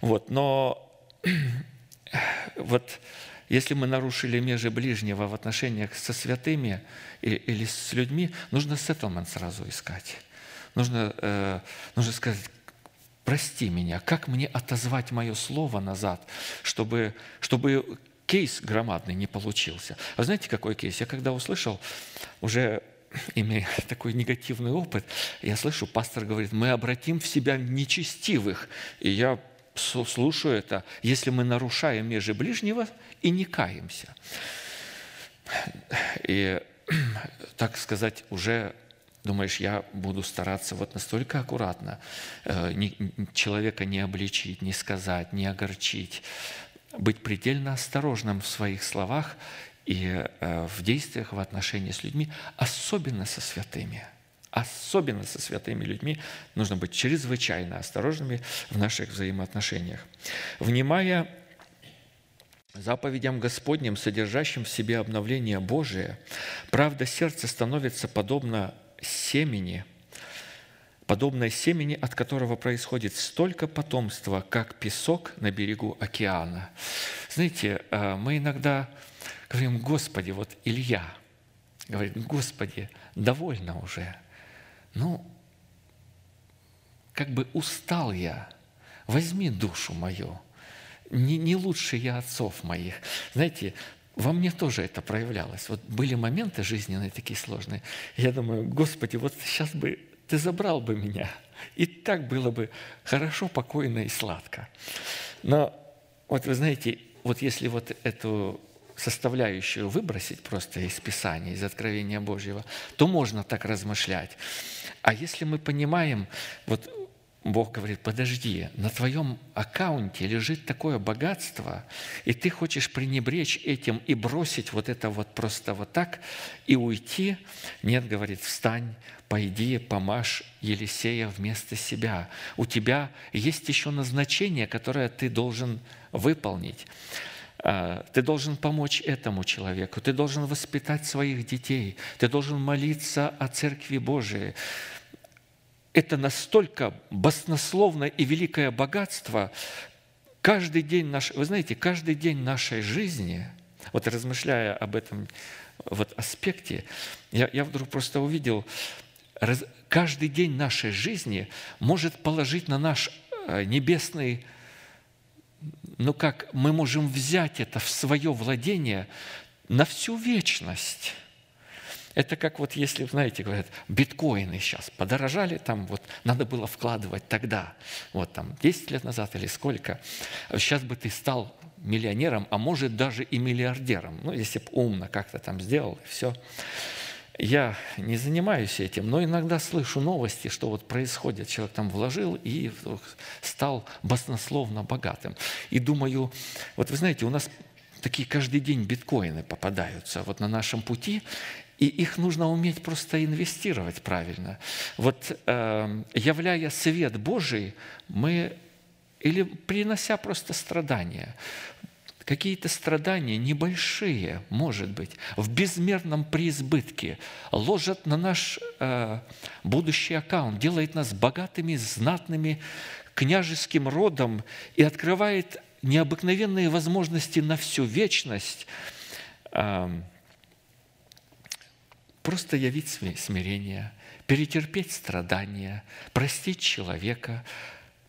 Вот, но вот если мы нарушили межи ближнего в отношениях со святыми или с людьми, нужно сеттлмент сразу искать. Нужно, э, нужно сказать, прости меня, как мне отозвать мое слово назад, чтобы, чтобы кейс громадный не получился. А знаете, какой кейс? Я когда услышал, уже имея такой негативный опыт, я слышу, пастор говорит, мы обратим в себя нечестивых. И я слушаю это, если мы нарушаем межи ближнего и не каемся. И, так сказать, уже Думаешь, я буду стараться вот настолько аккуратно э, человека не обличить, не сказать, не огорчить, быть предельно осторожным в своих словах и э, в действиях в отношении с людьми, особенно со святыми. Особенно со святыми людьми нужно быть чрезвычайно осторожными в наших взаимоотношениях. Внимая заповедям Господним, содержащим в себе обновление Божие, правда сердца становится подобно семени, подобное семени, от которого происходит столько потомства, как песок на берегу океана. Знаете, э, мы иногда говорим, Господи, вот Илья говорит, Господи, довольно уже. Ну, как бы устал я, возьми душу мою. Не, не лучше я отцов моих. Знаете, во мне тоже это проявлялось. Вот были моменты жизненные такие сложные. Я думаю, Господи, вот сейчас бы Ты забрал бы меня, и так было бы хорошо, покойно и сладко. Но вот вы знаете, вот если вот эту составляющую выбросить просто из Писания, из Откровения Божьего, то можно так размышлять. А если мы понимаем, вот Бог говорит, подожди, на твоем аккаунте лежит такое богатство, и ты хочешь пренебречь этим и бросить вот это вот просто вот так и уйти? Нет, говорит, встань, пойди, помажь Елисея вместо себя. У тебя есть еще назначение, которое ты должен выполнить. А, ты должен помочь этому человеку, ты должен воспитать своих детей, ты должен молиться о Церкви Божией, это настолько баснословное и великое богатство, каждый день наш, вы знаете, каждый день нашей жизни, вот размышляя об этом вот аспекте, я, я вдруг просто увидел, раз, каждый день нашей жизни может положить на наш э, небесный, ну как мы можем взять это в свое владение на всю вечность. Это как вот если, знаете, говорят, биткоины сейчас подорожали, там вот надо было вкладывать тогда, вот там 10 лет назад или сколько. Сейчас бы ты стал миллионером, а может даже и миллиардером. Ну, если бы умно как-то там сделал, и все. Я не занимаюсь этим, но иногда слышу новости, что вот происходит. Человек там вложил и стал баснословно богатым. И думаю, вот вы знаете, у нас такие каждый день биткоины попадаются вот на нашем пути, и их нужно уметь просто инвестировать правильно. Вот э, являя свет Божий, мы или принося просто страдания, какие-то страдания небольшие, может быть, в безмерном преизбытке, ложат на наш э, будущий аккаунт, делает нас богатыми, знатными, княжеским родом и открывает необыкновенные возможности на всю вечность. Просто явить смирение, перетерпеть страдания, простить человека,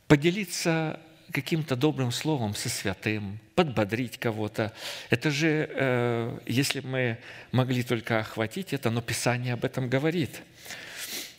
поделиться каким-то добрым словом со святым, подбодрить кого-то. Это же, э, если мы могли только охватить это, но Писание об этом говорит.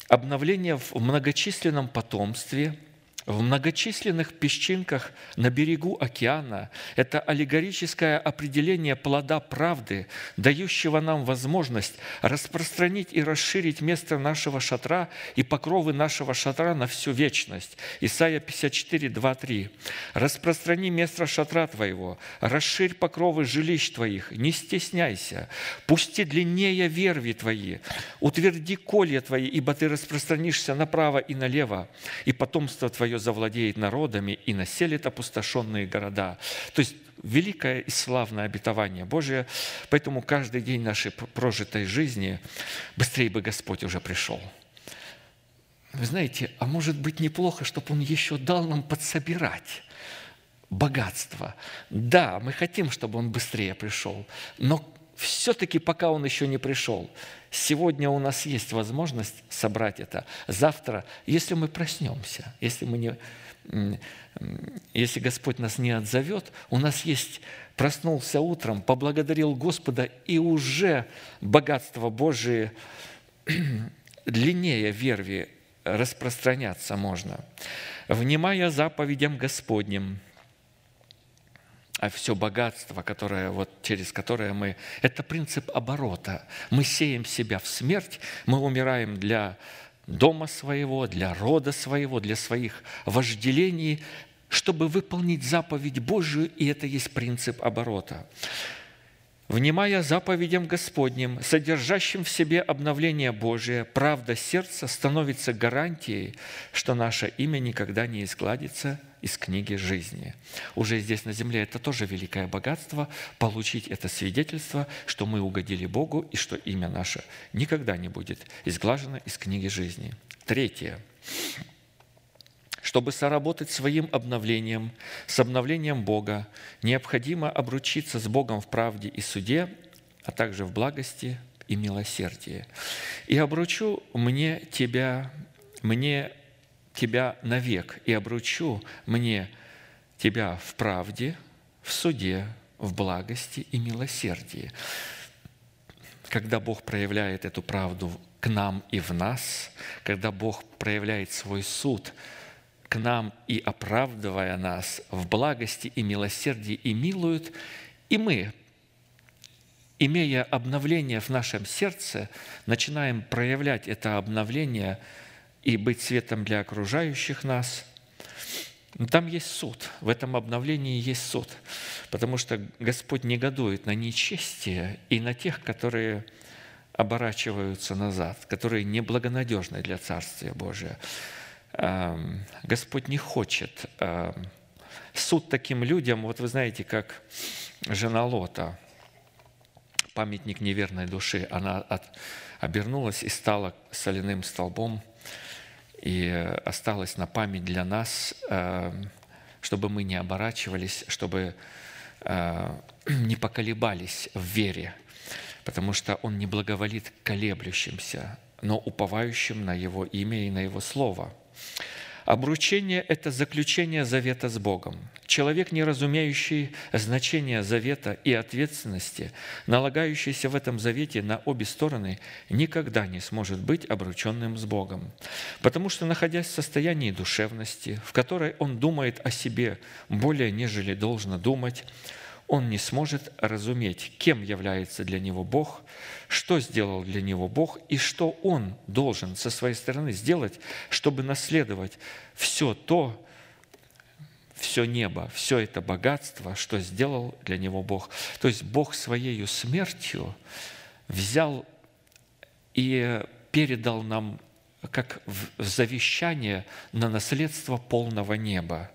Обновление в многочисленном потомстве – в многочисленных песчинках на берегу океана это аллегорическое определение плода правды, дающего нам возможность распространить и расширить место нашего шатра и покровы нашего шатра на всю вечность. Исайя 54, 2, 3. «Распространи место шатра твоего, расширь покровы жилищ твоих, не стесняйся, пусти длиннее верви твои, утверди колья твои, ибо ты распространишься направо и налево, и потомство твое Твое завладеет народами и населит опустошенные города». То есть великое и славное обетование Божие, поэтому каждый день нашей прожитой жизни быстрее бы Господь уже пришел. Вы знаете, а может быть неплохо, чтобы Он еще дал нам подсобирать богатство. Да, мы хотим, чтобы Он быстрее пришел, но все-таки пока Он еще не пришел, Сегодня у нас есть возможность собрать это. Завтра, если мы проснемся, если, мы не, если Господь нас не отзовет, у нас есть проснулся утром, поблагодарил Господа, и уже богатство Божие длиннее верви распространяться можно. «Внимая заповедям Господним, а все богатство, которое, вот, через которое мы... Это принцип оборота. Мы сеем себя в смерть, мы умираем для дома своего, для рода своего, для своих вожделений, чтобы выполнить заповедь Божию, и это есть принцип оборота внимая заповедям Господним, содержащим в себе обновление Божие, правда сердца становится гарантией, что наше имя никогда не изгладится из книги жизни. Уже здесь на земле это тоже великое богатство, получить это свидетельство, что мы угодили Богу и что имя наше никогда не будет изглажено из книги жизни. Третье. Чтобы соработать своим обновлением, с обновлением Бога, необходимо обручиться с Богом в правде и суде, а также в благости и милосердии. «И обручу мне тебя, мне тебя навек, и обручу мне тебя в правде, в суде, в благости и милосердии». Когда Бог проявляет эту правду к нам и в нас, когда Бог проявляет свой суд – к нам и оправдывая нас в благости и милосердии и милует, и мы, имея обновление в нашем сердце, начинаем проявлять это обновление и быть светом для окружающих нас. Но там есть суд, в этом обновлении есть суд, потому что Господь негодует на нечестие и на тех, которые оборачиваются назад, которые неблагонадежны для Царствия Божия. Эм, Господь не хочет эм, суд таким людям, вот вы знаете, как жена Лота, памятник неверной души, она от, обернулась и стала соляным столбом. и осталось на память для нас, э, чтобы мы не оборачивались, чтобы э, не поколебались в вере, потому что Он не благоволит колеблющимся, но уповающим на Его имя и на Его Слово. Обручение – это заключение завета с Богом. Человек, не разумеющий значение завета и ответственности, налагающийся в этом завете на обе стороны, никогда не сможет быть обрученным с Богом. Потому что, находясь в состоянии душевности, в которой он думает о себе более, нежели должно думать, он не сможет разуметь, кем является для него Бог, что сделал для него Бог и что он должен со своей стороны сделать, чтобы наследовать все то, все небо, все это богатство, что сделал для него Бог. То есть Бог своей смертью взял и передал нам как в завещание на наследство полного неба.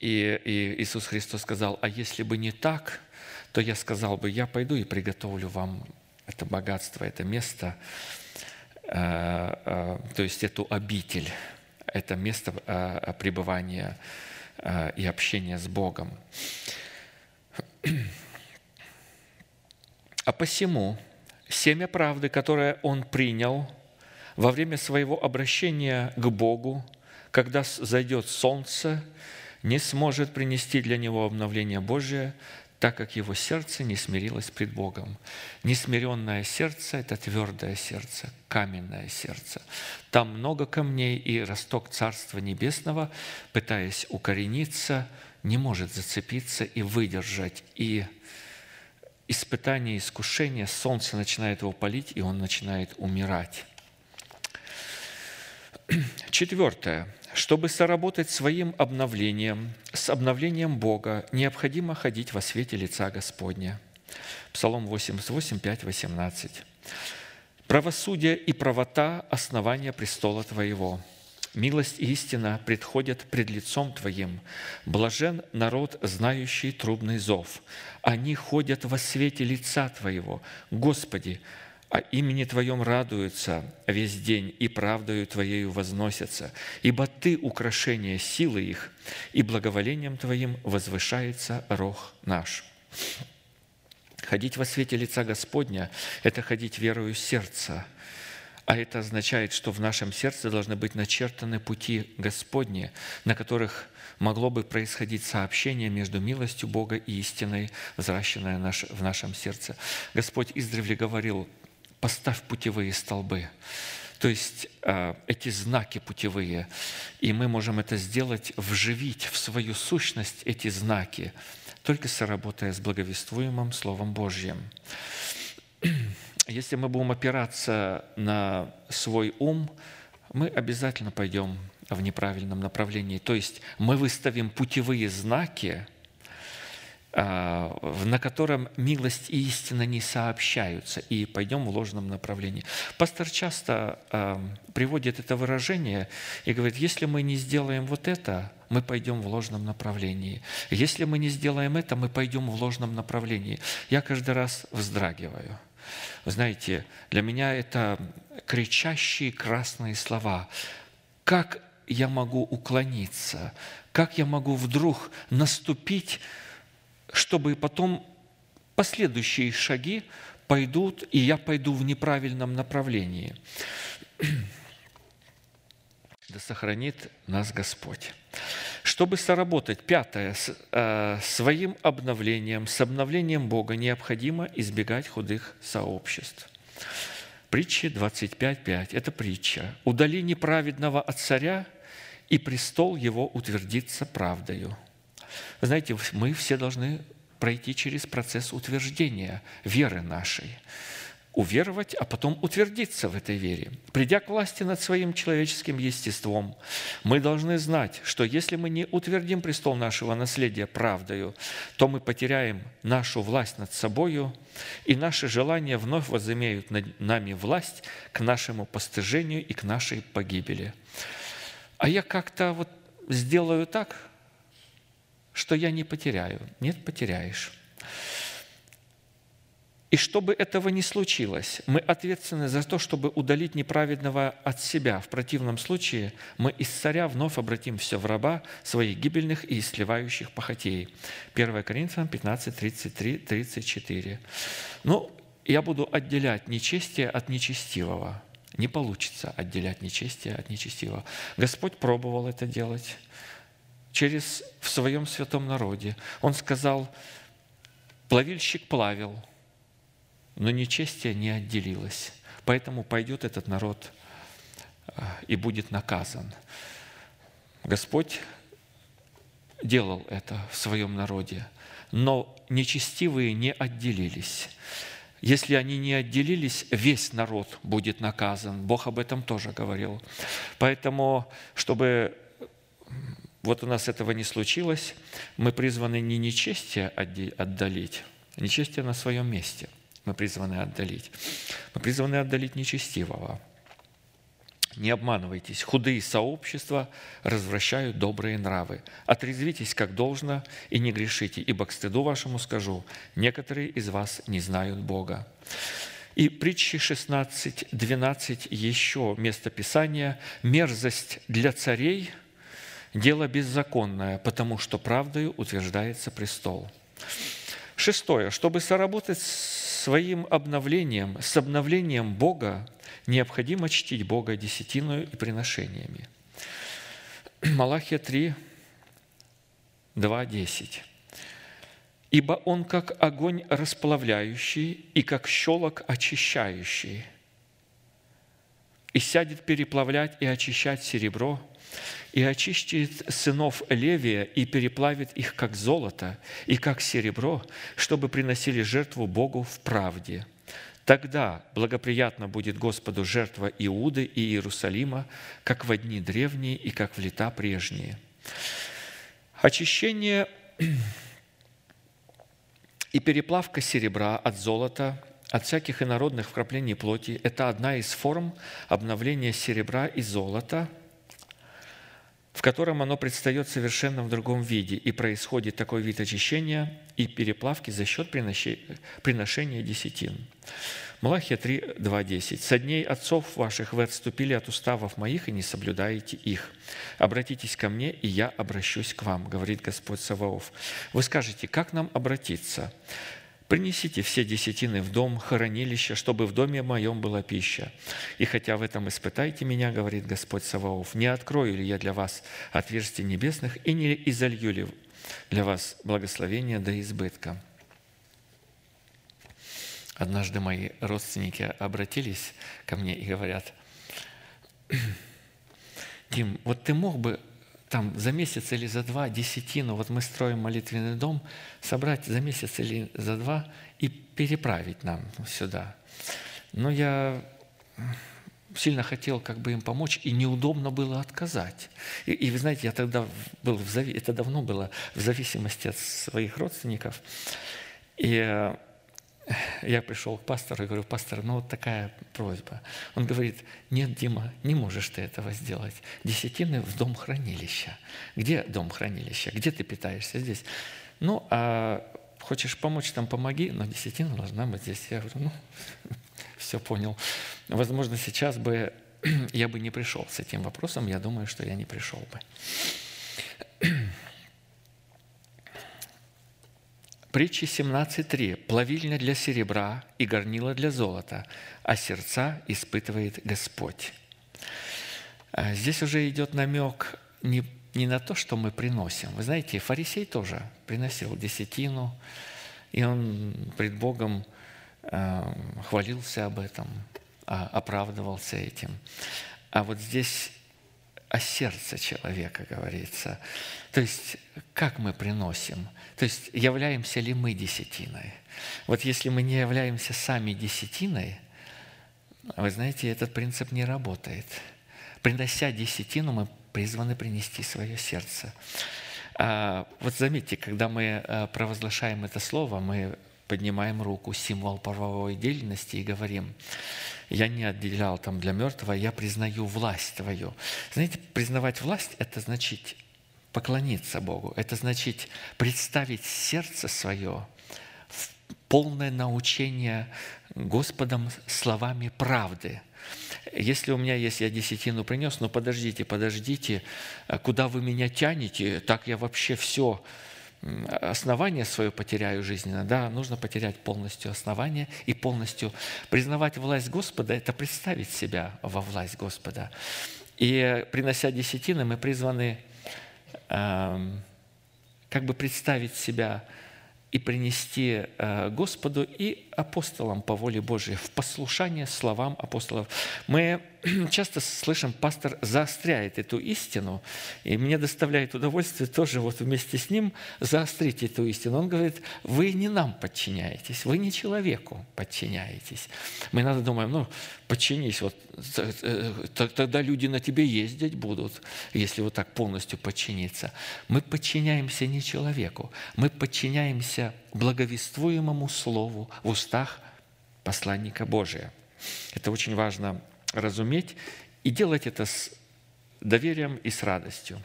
И, и Иисус Христос сказал, а если бы не так, то я сказал бы, я пойду и приготовлю вам это богатство, это место, э, э, то есть эту обитель, это место э, пребывания и общения с Богом. А посему семя правды, которое он принял во время своего обращения к Богу, когда зайдет солнце, не сможет принести для него обновление Божие, так как его сердце не смирилось пред Богом. Несмиренное сердце – это твердое сердце, каменное сердце. Там много камней, и росток Царства Небесного, пытаясь укорениться, не может зацепиться и выдержать. И испытание, искушение, солнце начинает его палить, и он начинает умирать. Четвертое. Чтобы соработать своим обновлением, с обновлением Бога, необходимо ходить во свете лица Господня. Псалом 88, 5, 18. «Правосудие и правота – основания престола Твоего. Милость и истина предходят пред лицом Твоим. Блажен народ, знающий трубный зов. Они ходят во свете лица Твоего. Господи, о имени Твоем радуются весь день, и правдою Твоею возносятся, ибо Ты – украшение силы их, и благоволением Твоим возвышается рог наш». Ходить во свете лица Господня – это ходить верою сердца, а это означает, что в нашем сердце должны быть начертаны пути Господни, на которых могло бы происходить сообщение между милостью Бога и истиной, взращенной в нашем сердце. Господь издревле говорил, поставь путевые столбы. То есть э, эти знаки путевые. И мы можем это сделать, вживить в свою сущность эти знаки, только соработая с благовествуемым Словом Божьим. Если мы будем опираться на свой ум, мы обязательно пойдем в неправильном направлении. То есть мы выставим путевые знаки – на котором милость и истина не сообщаются, и пойдем в ложном направлении. Пастор часто а, приводит это выражение и говорит, если мы не сделаем вот это, мы пойдем в ложном направлении. Если мы не сделаем это, мы пойдем в ложном направлении. Я каждый раз вздрагиваю. Вы знаете, для меня это кричащие красные слова. Как я могу уклониться? Как я могу вдруг наступить чтобы потом последующие шаги пойдут, и я пойду в неправильном направлении. Да сохранит нас Господь. Чтобы соработать, пятое, э, своим обновлением, с обновлением Бога необходимо избегать худых сообществ. Притча 25.5 – это притча. «Удали неправедного от царя, и престол его утвердится правдою». Вы знаете, мы все должны пройти через процесс утверждения веры нашей. Уверовать, а потом утвердиться в этой вере. Придя к власти над своим человеческим естеством, мы должны знать, что если мы не утвердим престол нашего наследия правдою, то мы потеряем нашу власть над собою, и наши желания вновь возымеют над нами власть к нашему постыжению и к нашей погибели. А я как-то вот сделаю так, что я не потеряю. Нет, потеряешь. И чтобы этого не случилось, мы ответственны за то, чтобы удалить неправедного от себя. В противном случае мы из царя вновь обратим все в раба своих гибельных и сливающих похотей. 1 Коринфянам 15, 33, 34. Ну, я буду отделять нечестие от нечестивого. Не получится отделять нечестие от нечестивого. Господь пробовал это делать через в своем святом народе. Он сказал, плавильщик плавил – но нечестие не отделилось. Поэтому пойдет этот народ а, и будет наказан. Господь делал это в своем народе, но нечестивые не отделились. Если они не отделились, весь народ будет наказан. Бог об этом тоже говорил. Поэтому, чтобы вот у нас этого не случилось, мы призваны не нечестие отдалить, нечестие на своем месте – мы призваны отдалить. Мы призваны отдалить нечестивого. Не обманывайтесь, худые сообщества развращают добрые нравы. Отрезвитесь как должно и не грешите, ибо к стыду вашему скажу, некоторые из вас не знают Бога. И притчи 16, 12 еще место Писания. «Мерзость для царей – дело беззаконное, потому что правдою утверждается престол». Шестое. Чтобы соработать своим обновлением, с обновлением Бога необходимо чтить Бога десятиную и приношениями. Малахия 3, 2, 10. «Ибо Он как огонь расплавляющий и как щелок очищающий, и сядет переплавлять и очищать серебро, и очистит сынов Левия и переплавит их, как золото и как серебро, чтобы приносили жертву Богу в правде. Тогда благоприятно будет Господу жертва Иуды и Иерусалима, как в дни древние и как в лета прежние». Очищение и переплавка серебра от золота, от всяких инородных вкраплений плоти – это одна из форм обновления серебра и золота – в котором оно предстает совершенно в другом виде, и происходит такой вид очищения и переплавки за счет приношения десятин. Малахия 3, 2, 10. «Со дней отцов ваших вы отступили от уставов моих и не соблюдаете их. Обратитесь ко мне, и я обращусь к вам, говорит Господь Саваоф. Вы скажете, как нам обратиться? Принесите все десятины в дом, хранилище, чтобы в доме моем была пища. И хотя в этом испытайте меня, говорит Господь Саваоф, не открою ли я для вас отверстий небесных и не изолью ли для вас благословения до избытка». Однажды мои родственники обратились ко мне и говорят, «Дим, вот ты мог бы там за месяц или за два десятину, вот мы строим молитвенный дом, собрать за месяц или за два и переправить нам сюда. Но я сильно хотел как бы им помочь, и неудобно было отказать. И, и вы знаете, я тогда был, в это давно было, в зависимости от своих родственников. И э, я пришел к пастору и говорю, пастор, ну вот такая просьба. Он говорит, нет, Дима, не можешь ты этого сделать. Десятины в дом хранилища. Где дом хранилища? Где ты питаешься? Здесь. Ну, а хочешь помочь, там помоги, но десятина должна быть здесь. Я говорю, ну, все понял. Возможно, сейчас бы я бы не пришел с этим вопросом, я думаю, что я не пришел бы. Притчи 17.3. «Плавильня для серебра и горнила для золота, а сердца испытывает Господь». А здесь уже идет намек не, не на то, что мы приносим. Вы знаете, фарисей тоже приносил десятину, и он пред Богом э, хвалился об этом, э, оправдывался этим. А вот здесь о сердце человека говорится. То есть, как мы приносим? То есть, являемся ли мы десятиной? Вот если мы не являемся сами десятиной, вы знаете, этот принцип не работает. Принося десятину, мы призваны принести свое сердце. А, вот заметьте, когда мы а, провозглашаем это слово, мы поднимаем руку, символ правовой деятельности и говорим, я не отделял там для мертвого, я признаю власть Твою. Знаете, признавать власть – это значит поклониться Богу, это значит представить сердце свое в полное научение Господом словами правды. Если у меня есть, я десятину принес, но подождите, подождите, а куда вы меня тянете, так я вообще все основание свое потеряю жизненно, да, нужно потерять полностью основание и полностью признавать власть Господа – это представить себя во власть Господа. И принося десятины, мы призваны э, как бы представить себя и принести э, Господу и апостолам по воле Божией в послушание словам апостолов. Мы часто слышим, пастор заостряет эту истину, и мне доставляет удовольствие тоже вот вместе с ним заострить эту истину. Он говорит, вы не нам подчиняетесь, вы не человеку подчиняетесь. Мы иногда думаем, ну, подчинись, вот э, тогда люди на тебе ездить будут, если вот так полностью подчиниться. Мы подчиняемся не человеку, мы подчиняемся благовествуемому слову в устах посланника Божия. Это очень важно разуметь и делать это с доверием и с радостью.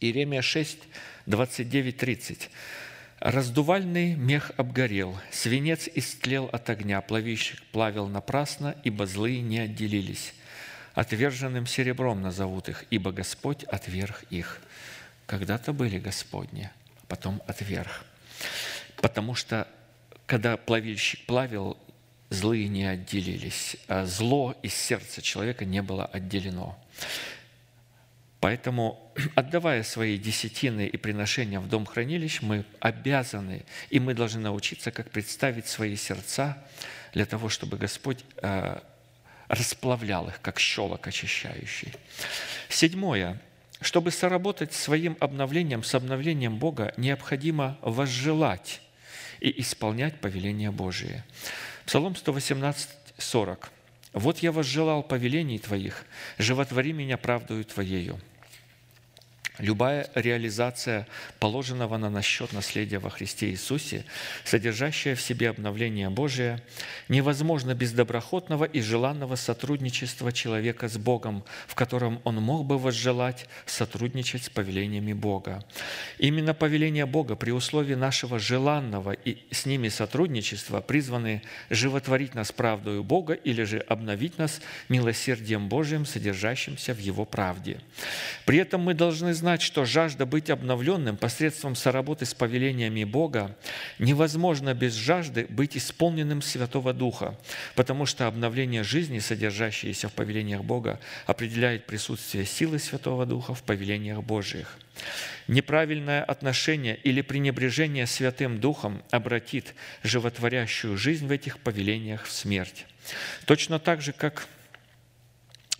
Иеремия 6, 29, 30. «Раздувальный мех обгорел, свинец истлел от огня, плавильщик плавил напрасно, ибо злые не отделились. Отверженным серебром назовут их, ибо Господь отверг их». Когда-то были Господни, потом отверг. Потому что когда плавильщик плавил, злые не отделились, а зло из сердца человека не было отделено. Поэтому, отдавая свои десятины и приношения в дом хранилищ, мы обязаны, и мы должны научиться, как представить свои сердца для того, чтобы Господь э, расплавлял их, как щелок очищающий. Седьмое. Чтобы соработать своим обновлением с обновлением Бога, необходимо возжелать и исполнять повеления Божие. Псалом 118, 40. «Вот я возжелал повелений Твоих, животвори меня правдою Твоею». Любая реализация положенного на насчет наследия во Христе Иисусе, содержащая в себе обновление Божие, невозможно без доброходного и желанного сотрудничества человека с Богом, в котором он мог бы возжелать сотрудничать с повелениями Бога. Именно повеления Бога при условии нашего желанного и с ними сотрудничества призваны животворить нас правдою Бога или же обновить нас милосердием Божиим, содержащимся в Его правде. При этом мы должны знать, знать, что жажда быть обновленным посредством соработы с повелениями Бога невозможно без жажды быть исполненным Святого Духа, потому что обновление жизни, содержащееся в повелениях Бога, определяет присутствие силы Святого Духа в повелениях Божьих. Неправильное отношение или пренебрежение Святым Духом обратит животворящую жизнь в этих повелениях в смерть. Точно так же, как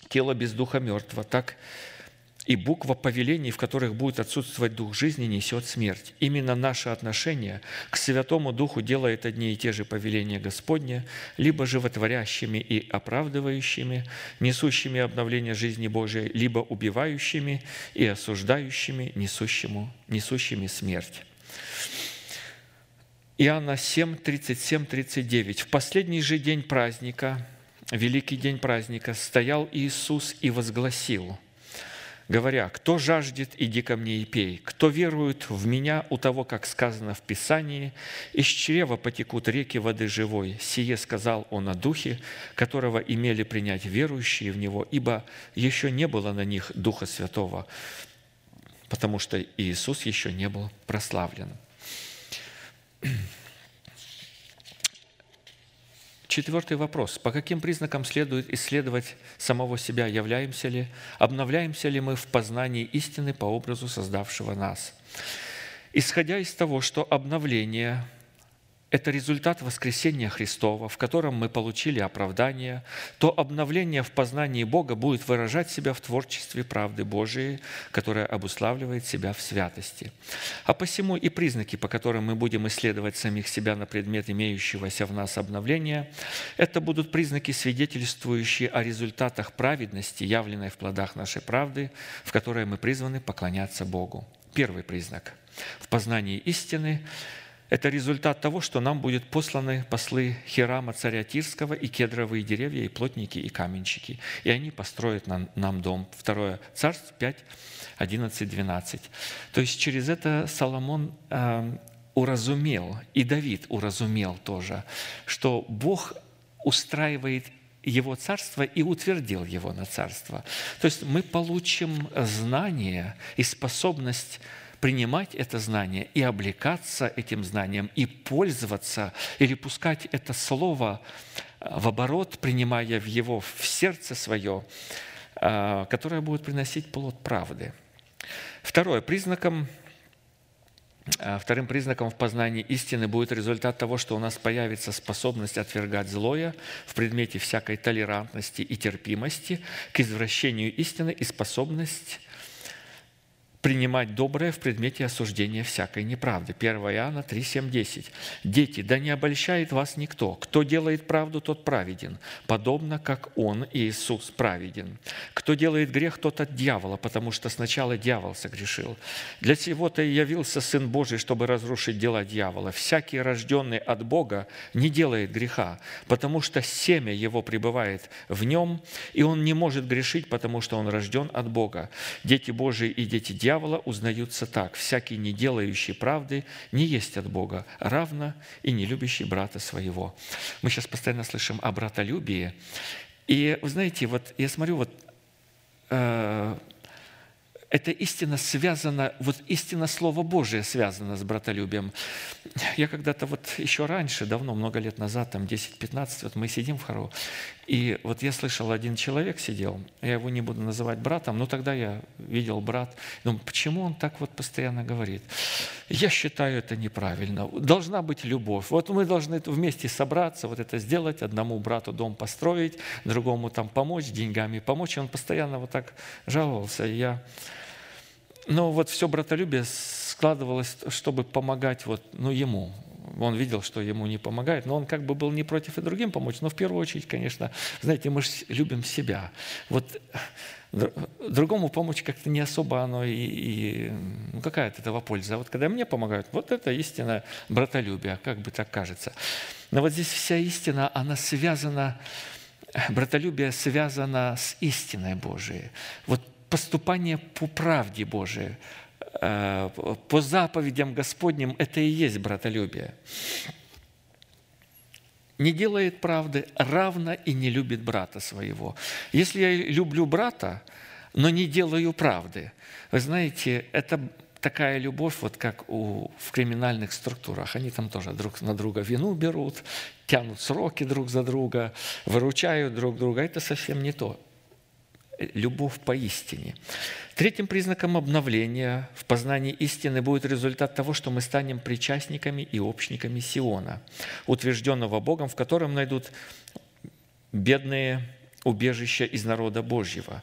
тело без духа мертво, так и буква повелений, в которых будет отсутствовать Дух жизни, несет смерть. Именно наше отношение к Святому Духу делает одни и те же повеления Господня, либо животворящими и оправдывающими, несущими обновление жизни Божией, либо убивающими и осуждающими, несущему, несущими смерть. Иоанна 7, 37, 39. «В последний же день праздника, великий день праздника, стоял Иисус и возгласил – говоря, «Кто жаждет, иди ко мне и пей. Кто верует в Меня, у того, как сказано в Писании, из чрева потекут реки воды живой. Сие сказал Он о Духе, которого имели принять верующие в Него, ибо еще не было на них Духа Святого, потому что Иисус еще не был прославлен». Четвертый вопрос. По каким признакам следует исследовать самого себя? Являемся ли, обновляемся ли мы в познании истины по образу создавшего нас? Исходя из того, что обновление – это результат воскресения Христова, в котором мы получили оправдание, то обновление в познании Бога будет выражать себя в творчестве правды Божией, которая обуславливает себя в святости. А посему и признаки, по которым мы будем исследовать самих себя на предмет имеющегося в нас обновления, это будут признаки, свидетельствующие о результатах праведности, явленной в плодах нашей правды, в которой мы призваны поклоняться Богу. Первый признак – в познании истины это результат того, что нам будут посланы послы Хирама, царя Тирского, и кедровые деревья, и плотники, и каменщики. И они построят нам, нам дом. Второе Царств 5, 11, 12. То есть через это Соломон э, уразумел, и Давид уразумел тоже, что Бог устраивает его царство и утвердил его на царство. То есть мы получим знание и способность принимать это знание и облекаться этим знанием, и пользоваться, или пускать это слово в оборот, принимая в его в сердце свое, а, которое будет приносить плод правды. Второе, признаком а, Вторым признаком в познании истины будет результат того, что у нас появится способность отвергать злое в предмете всякой толерантности и терпимости к извращению истины и способность принимать доброе в предмете осуждения всякой неправды. 1 Иоанна 3, 7, 10. «Дети, да не обольщает вас никто. Кто делает правду, тот праведен, подобно как Он, Иисус, праведен. Кто делает грех, тот от дьявола, потому что сначала дьявол согрешил. Для сего-то и явился Сын Божий, чтобы разрушить дела дьявола. Всякий, рожденный от Бога, не делает греха, потому что семя его пребывает в нем, и он не может грешить, потому что он рожден от Бога. Дети Божии и дети дьявола дьявола узнаются так. «Всякий, не делающий правды, не есть от Бога, равно и не любящий брата своего». Мы сейчас постоянно слышим о братолюбии. И, вы знаете, вот я смотрю, вот э, эта истина связана, вот истина Слова Божия связана с братолюбием. Я когда-то вот еще раньше, давно, много лет назад, там 10-15, вот мы сидим в хору, и вот я слышал, один человек сидел, я его не буду называть братом, но тогда я видел брат, думаю, почему он так вот постоянно говорит? Я считаю это неправильно. Должна быть любовь. Вот мы должны вместе собраться, вот это сделать, одному брату дом построить, другому там помочь, деньгами помочь. И он постоянно вот так жаловался. И я но вот все братолюбие складывалось, чтобы помогать вот, ну, ему. Он видел, что ему не помогает, но он как бы был не против и другим помочь. Но в первую очередь, конечно, знаете, мы же любим себя. Вот другому помочь как-то не особо оно и, и ну, какая от этого польза. А вот когда мне помогают, вот это истина братолюбия, как бы так кажется. Но вот здесь вся истина, она связана, братолюбие связано с истиной Божией. Вот поступание по правде Божией, э, по заповедям Господним, это и есть братолюбие. Не делает правды, равно и не любит брата своего. Если я люблю брата, но не делаю правды, вы знаете, это такая любовь, вот как у, в криминальных структурах. Они там тоже друг на друга вину берут, тянут сроки друг за друга, выручают друг друга. Это совсем не то любовь поистине. Третьим признаком обновления в познании истины будет результат того, что мы станем причастниками и общниками Сиона, утвержденного Богом, в котором найдут бедные убежища из народа Божьего.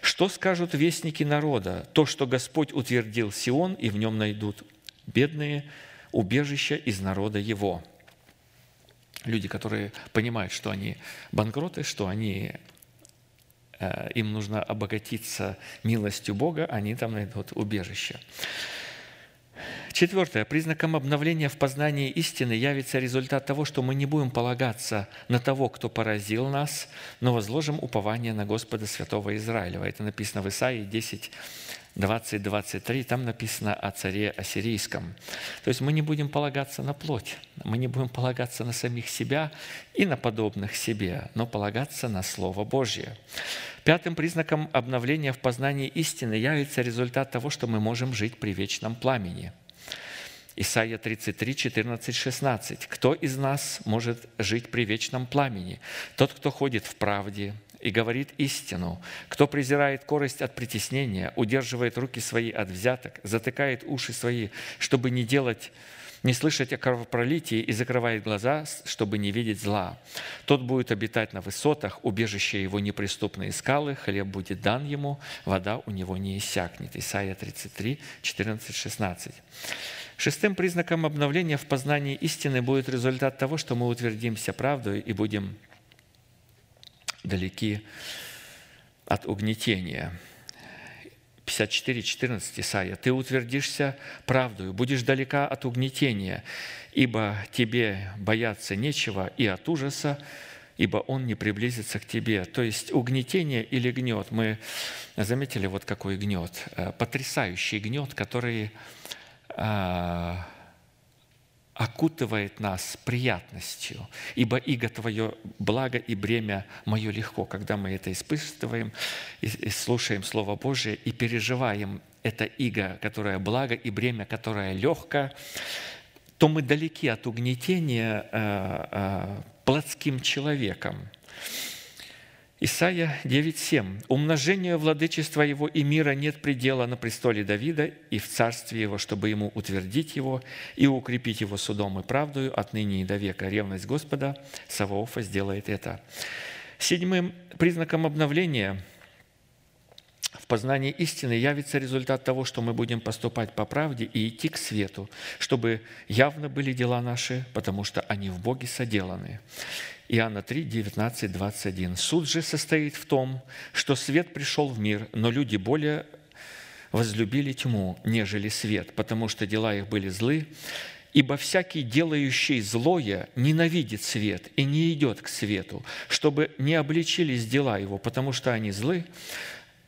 Что скажут вестники народа? То, что Господь утвердил Сион, и в нем найдут бедные убежища из народа Его. Люди, которые понимают, что они банкроты, что они им нужно обогатиться милостью Бога, они там найдут убежище. Четвертое. Признаком обновления в познании истины явится результат того, что мы не будем полагаться на того, кто поразил нас, но возложим упование на Господа Святого Израилева. Это написано в Исаии 10, 20-23, там написано о царе ассирийском. То есть мы не будем полагаться на плоть, мы не будем полагаться на самих себя и на подобных себе, но полагаться на Слово Божье. Пятым признаком обновления в познании истины явится результат того, что мы можем жить при вечном пламени. Исайя 33, 14, 16. «Кто из нас может жить при вечном пламени? Тот, кто ходит в правде, и говорит истину. Кто презирает корость от притеснения, удерживает руки свои от взяток, затыкает уши свои, чтобы не делать не слышать о кровопролитии и закрывает глаза, чтобы не видеть зла. Тот будет обитать на высотах, убежище его неприступные скалы, хлеб будет дан ему, вода у него не иссякнет. Исайя 33, 14, 16. Шестым признаком обновления в познании истины будет результат того, что мы утвердимся правдой и будем далеки от угнетения. 54, 14 Исайя. «Ты утвердишься правдою, будешь далека от угнетения, ибо тебе бояться нечего и от ужаса, ибо он не приблизится к тебе». То есть угнетение или гнет. Мы заметили вот какой гнет. Э, потрясающий гнет, который а, окутывает нас приятностью, ибо иго Твое благо и бремя мое легко. Когда мы это испытываем, и слушаем Слово Божие и переживаем это иго, которое благо, и бремя, которое легко, то мы далеки от угнетения э, э, плотским человеком. Исайя 9.7. «Умножению владычества его и мира нет предела на престоле Давида и в царстве его, чтобы ему утвердить его и укрепить его судом и правдою отныне и до века. Ревность Господа Саваофа сделает это». Седьмым признаком обновления в познании истины явится результат того, что мы будем поступать по правде и идти к свету, чтобы явно были дела наши, потому что они в Боге соделаны. Иоанна 3, 19, 21. «Суд же состоит в том, что свет пришел в мир, но люди более возлюбили тьму, нежели свет, потому что дела их были злы. Ибо всякий, делающий злое, ненавидит свет и не идет к свету, чтобы не обличились дела его, потому что они злы,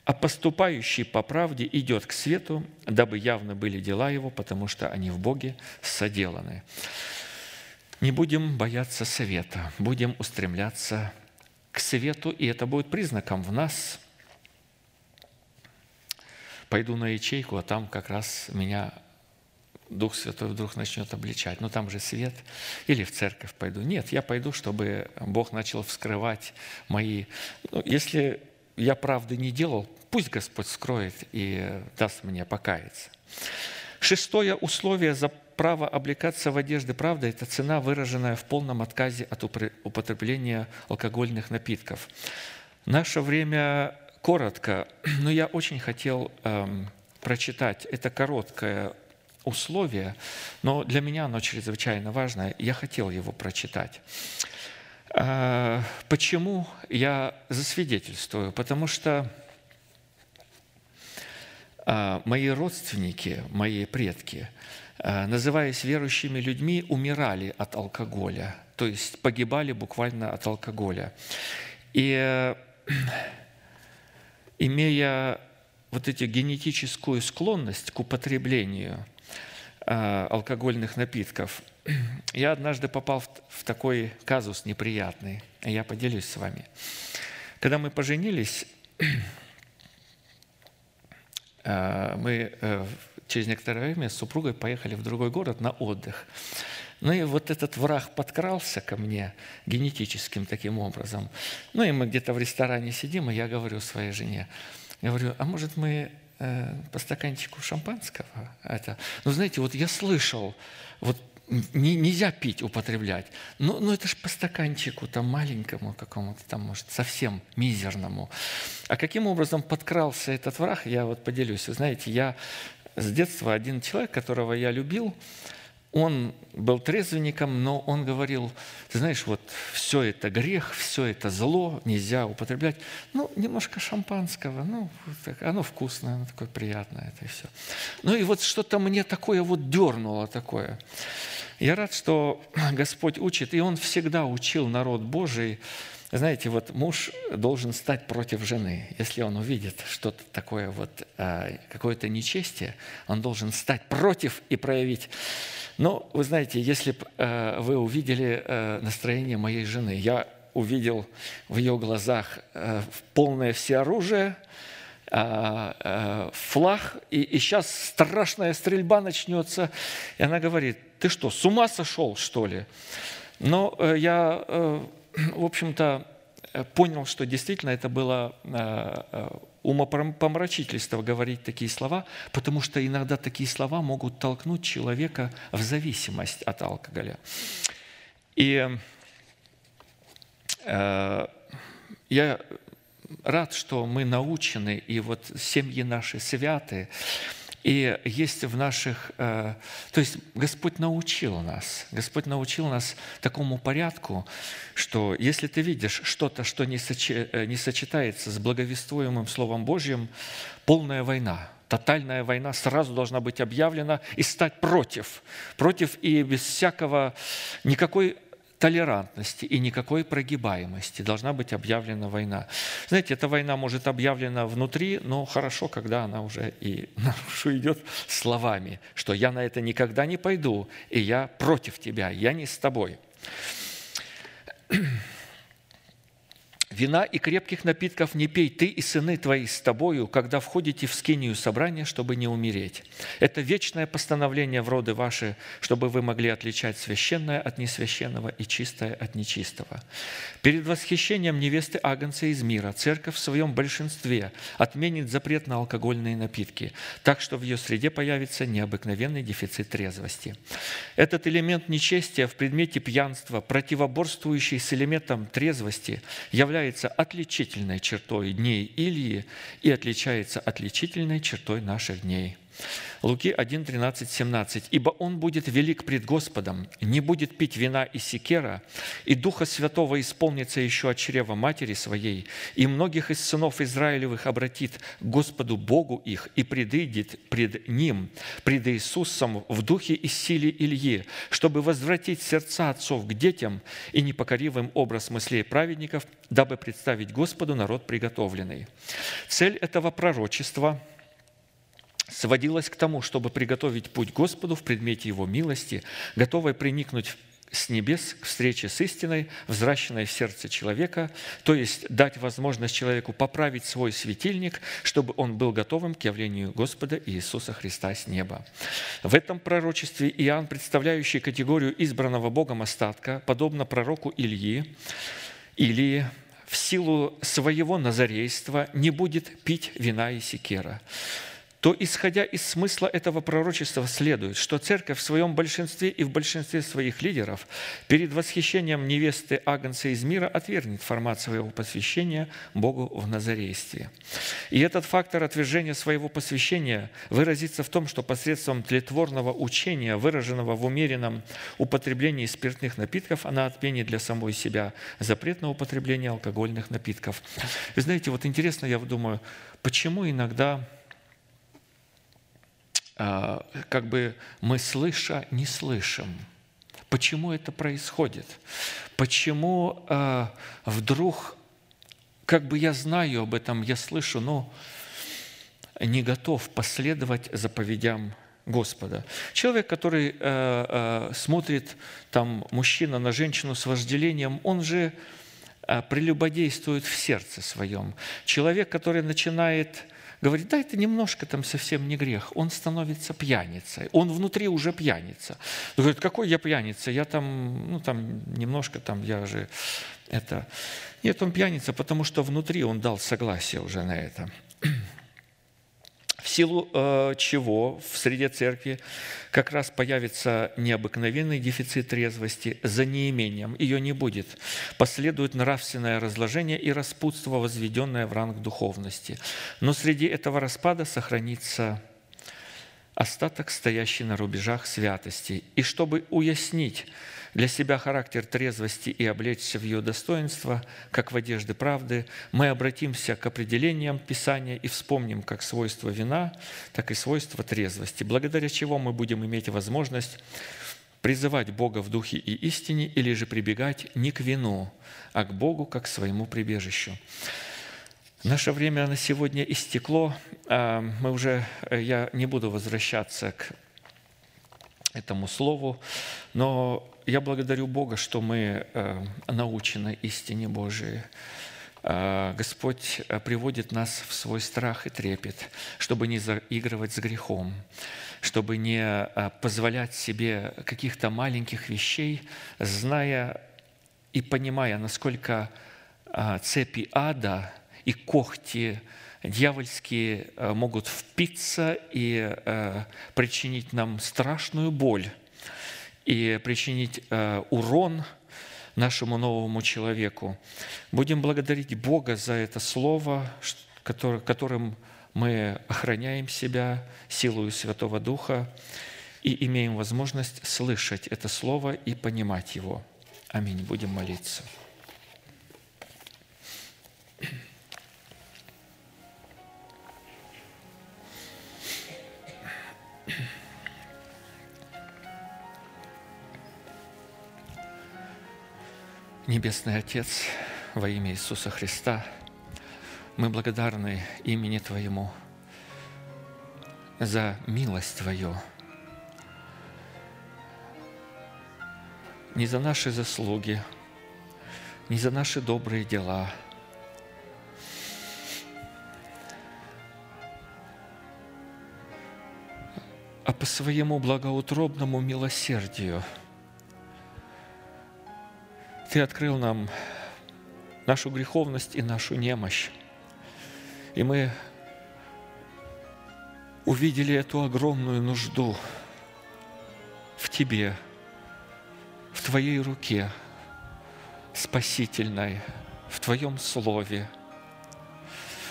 а поступающий по правде идет к свету, дабы явно были дела его, потому что они в Боге соделаны». Не будем бояться совета, будем устремляться к свету, и это будет признаком в нас. Пойду на ячейку, а там как раз меня Дух Святой вдруг начнет обличать. Ну там же свет. Или в церковь пойду. Нет, я пойду, чтобы Бог начал вскрывать мои... Ну, если я правды не делал, пусть Господь скроет и даст мне покаяться. Шестое условие за право облекаться в одежды правды – это цена, выраженная в полном отказе от употребления алкогольных напитков. Наше время коротко, но я очень хотел эм, прочитать это короткое условие, но для меня оно чрезвычайно важное. Я хотел его прочитать. Э, почему я засвидетельствую? Потому что э, мои родственники, мои предки – называясь верующими людьми, умирали от алкоголя, то есть погибали буквально от алкоголя. И э, имея вот эту генетическую склонность к употреблению э, алкогольных напитков, я однажды попал в такой казус неприятный, я поделюсь с вами. Когда мы поженились, мы через некоторое время с супругой поехали в другой город на отдых. Ну и вот этот враг подкрался ко мне генетическим таким образом. Ну и мы где-то в ресторане сидим, и я говорю своей жене, я говорю, а может мы э, по стаканчику шампанского? Это, ну знаете, вот я слышал, вот не, нельзя пить, употреблять. Но, но это же по стаканчику, там маленькому какому-то, там, может, совсем мизерному. А каким образом подкрался этот враг, я вот поделюсь. Вы знаете, я с детства один человек, которого я любил, он был трезвенником, но он говорил, ты знаешь, вот все это грех, все это зло, нельзя употреблять. Ну, немножко шампанского, ну, так, оно вкусное, оно такое приятное, это и все. Ну и вот что-то мне такое вот дернуло такое. Я рад, что Господь учит, и Он всегда учил народ Божий, знаете, вот муж должен стать против жены. Если он увидит что-то такое, вот, а, какое-то нечестие, он должен стать против и проявить. Но вы знаете, если бы а, вы увидели а, настроение моей жены, я увидел в ее глазах полное всеоружие, флаг, и, и сейчас страшная стрельба начнется. И она говорит, ты что, с ума сошел, что ли? Но э, я э, в общем-то, э, понял, что действительно это было э, э, умопомрачительство говорить такие слова, потому что иногда такие слова могут толкнуть человека в зависимость от алкоголя. И я рад, что мы научены, и вот семьи наши святы, и есть в наших... Э, то есть Господь научил нас, Господь научил нас такому порядку, что если ты видишь что-то, что э, не сочетается с благовествуемым Словом Божьим, полная война, тотальная война сразу должна быть объявлена и стать против. Против и без всякого, никакой толерантности и никакой прогибаемости. Должна быть объявлена война. Знаете, эта война может объявлена внутри, но хорошо, когда она уже и наружу идет словами, что я на это никогда не пойду, и я против тебя, я не с тобой. Вина и крепких напитков не пей ты и сыны твои с тобою, когда входите в скинию собрания, чтобы не умереть. Это вечное постановление в роды ваши, чтобы вы могли отличать священное от несвященного и чистое от нечистого. Перед восхищением невесты Агнца из мира церковь в своем большинстве отменит запрет на алкогольные напитки, так что в ее среде появится необыкновенный дефицит трезвости. Этот элемент нечестия в предмете пьянства, противоборствующий с элементом трезвости, является является отличительной чертой дней Илии и отличается отличительной чертой наших дней. Луки 1, 13, 17. «Ибо он будет велик пред Господом, не будет пить вина и секера, и Духа Святого исполнится еще от чрева матери своей, и многих из сынов Израилевых обратит к Господу Богу их, и предыдет пред Ним, пред Иисусом в духе и силе Ильи, чтобы возвратить сердца отцов к детям и непокоривым образ мыслей праведников, дабы представить Господу народ приготовленный». Цель этого пророчества – сводилась к тому, чтобы приготовить путь Господу в предмете Его милости, готовой приникнуть с небес к встрече с истиной, взращенной в сердце человека, то есть дать возможность человеку поправить свой светильник, чтобы он был готовым к явлению Господа Иисуса Христа с неба. В этом пророчестве Иоанн, представляющий категорию избранного Богом остатка, подобно пророку Ильи, Илии, в силу своего назарейства не будет пить вина и секера то, исходя из смысла этого пророчества, следует, что церковь в своем большинстве и в большинстве своих лидеров перед восхищением невесты Агнца из мира отвергнет формат своего посвящения Богу в Назарействе. И этот фактор отвержения своего посвящения выразится в том, что посредством тлетворного учения, выраженного в умеренном употреблении спиртных напитков, она отменит для самой себя запрет на употребление алкогольных напитков. Вы знаете, вот интересно, я думаю, почему иногда как бы мы слыша не слышим. Почему это происходит? Почему э, вдруг, как бы я знаю об этом, я слышу, но не готов последовать заповедям Господа. Человек, который э, э, смотрит, там, мужчина на женщину с вожделением, он же э, прелюбодействует в сердце своем. Человек, который начинает говорит, да, это немножко там совсем не грех. Он становится пьяницей. Он внутри уже пьяница. Он говорит, какой я пьяница? Я там, ну там немножко там, я же это... Нет, он пьяница, потому что внутри он дал согласие уже на это в силу э, чего в среде церкви как раз появится необыкновенный дефицит трезвости за неимением. Ее не будет. Последует нравственное разложение и распутство, возведенное в ранг духовности. Но среди этого распада сохранится остаток, стоящий на рубежах святости. И чтобы уяснить для себя характер трезвости и облечься в ее достоинство, как в одежды правды, мы обратимся к определениям Писания и вспомним как свойство вина, так и свойство трезвости, благодаря чего мы будем иметь возможность призывать Бога в духе и истине или же прибегать не к вину, а к Богу как к своему прибежищу. Наше время на сегодня истекло. А, мы уже, э, я не буду возвращаться к этому слову, но я благодарю Бога, что мы э, научены истине Божией. Э, Господь э, приводит нас в свой страх и трепет, чтобы не заигрывать с грехом, чтобы не позволять себе каких-то маленьких вещей, зная и понимая, насколько цепи ада и когти дьявольские могут впиться и причинить нам страшную боль и причинить э, урон нашему новому человеку. Будем благодарить Бога за это слово, которым мы охраняем себя силою Святого Духа и имеем возможность слышать это слово и понимать его. Аминь. Будем молиться. Небесный Отец, во имя Иисуса Христа, мы благодарны имени Твоему за милость Твою, не за наши заслуги, не за наши добрые дела, а по своему благоутробному милосердию – ты открыл нам нашу греховность и нашу немощь. И мы увидели эту огромную нужду в Тебе, в Твоей руке спасительной, в Твоем Слове,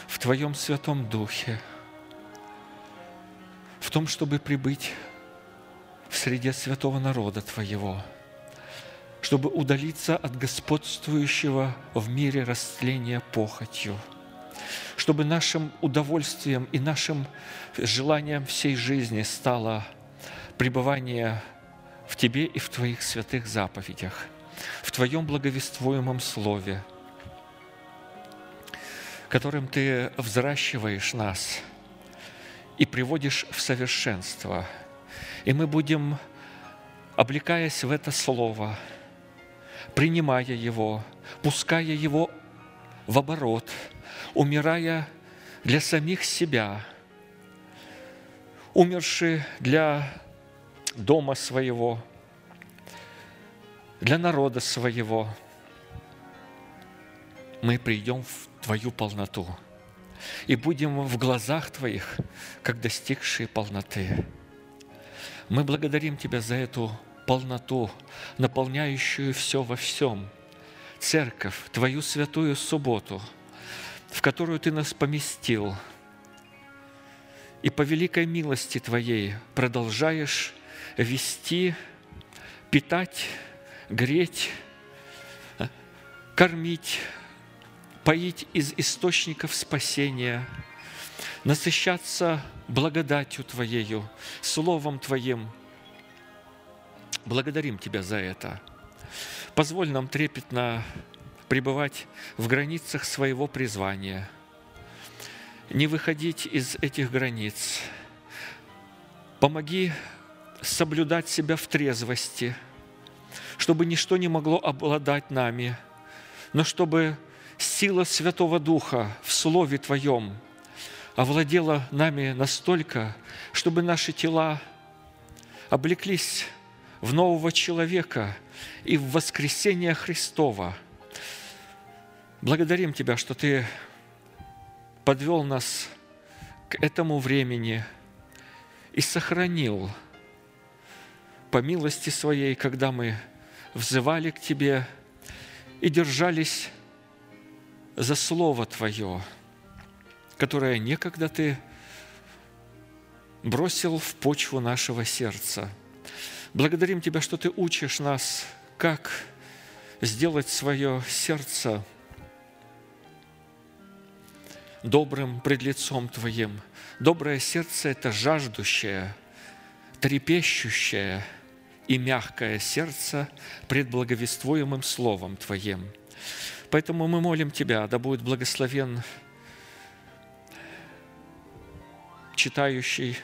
в Твоем Святом Духе, в том, чтобы прибыть в среде святого народа Твоего – чтобы удалиться от господствующего в мире растления похотью, чтобы нашим удовольствием и нашим желанием всей жизни стало пребывание в Тебе и в Твоих святых заповедях, в Твоем благовествуемом Слове, которым Ты взращиваешь нас и приводишь в совершенство. И мы будем, облекаясь в это Слово – принимая его, пуская его в оборот, умирая для самих себя, умерши для дома своего, для народа своего, мы придем в Твою полноту и будем в глазах Твоих, как достигшие полноты. Мы благодарим Тебя за эту полноту, наполняющую все во всем. Церковь, Твою святую субботу, в которую Ты нас поместил, и по великой милости Твоей продолжаешь вести, питать, греть, кормить, поить из источников спасения, насыщаться благодатью Твоею, Словом Твоим – Благодарим Тебя за это. Позволь нам трепетно пребывать в границах своего призвания, не выходить из этих границ. Помоги соблюдать себя в трезвости, чтобы ничто не могло обладать нами, но чтобы сила Святого Духа в Слове Твоем овладела нами настолько, чтобы наши тела облеклись в нового человека и в воскресение Христова. Благодарим Тебя, что Ты подвел нас к этому времени и сохранил по милости Своей, когда мы взывали к Тебе и держались за Слово Твое, которое некогда Ты бросил в почву нашего сердца – Благодарим Тебя, что Ты учишь нас, как сделать свое сердце добрым пред лицом Твоим. Доброе сердце – это жаждущее, трепещущее и мягкое сердце пред благовествуемым Словом Твоим. Поэтому мы молим Тебя, да будет благословен читающий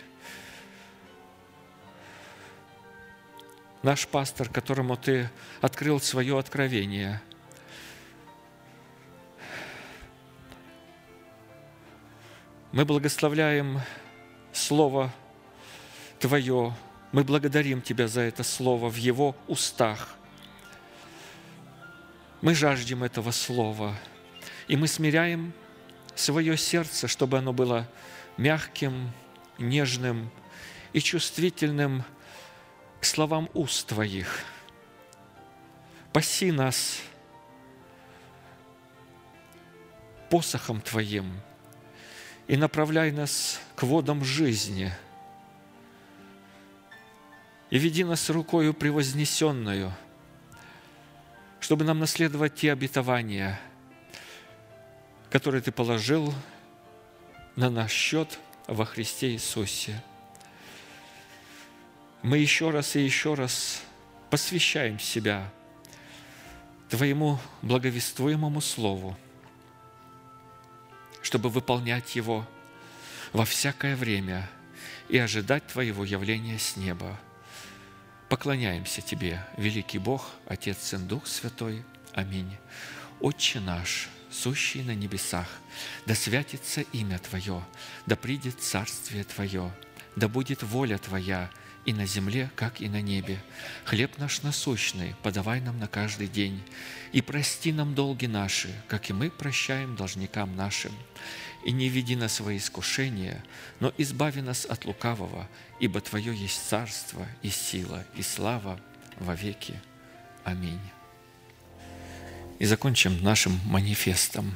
наш пастор, которому Ты открыл свое откровение. Мы благословляем Слово Твое, мы благодарим Тебя за это Слово в Его устах. Мы жаждем этого Слова, и мы смиряем свое сердце, чтобы оно было мягким, нежным и чувствительным к словам уст Твоих. Паси нас посохом Твоим и направляй нас к водам жизни. И веди нас рукою превознесенную, чтобы нам наследовать те обетования, которые Ты положил на наш счет во Христе Иисусе – мы еще раз и еще раз посвящаем себя Твоему благовествуемому Слову, чтобы выполнять его во всякое время и ожидать Твоего явления с неба. Поклоняемся Тебе, великий Бог, Отец, Сын, Дух Святой. Аминь. Отче наш, сущий на небесах, да святится имя Твое, да придет царствие Твое, да будет воля Твоя и на земле, как и на небе. Хлеб наш насущный подавай нам на каждый день, и прости нам долги наши, как и мы прощаем должникам нашим. И не веди нас во искушение, но избави нас от лукавого, ибо Твое есть царство и сила и слава во веки. Аминь. И закончим нашим манифестом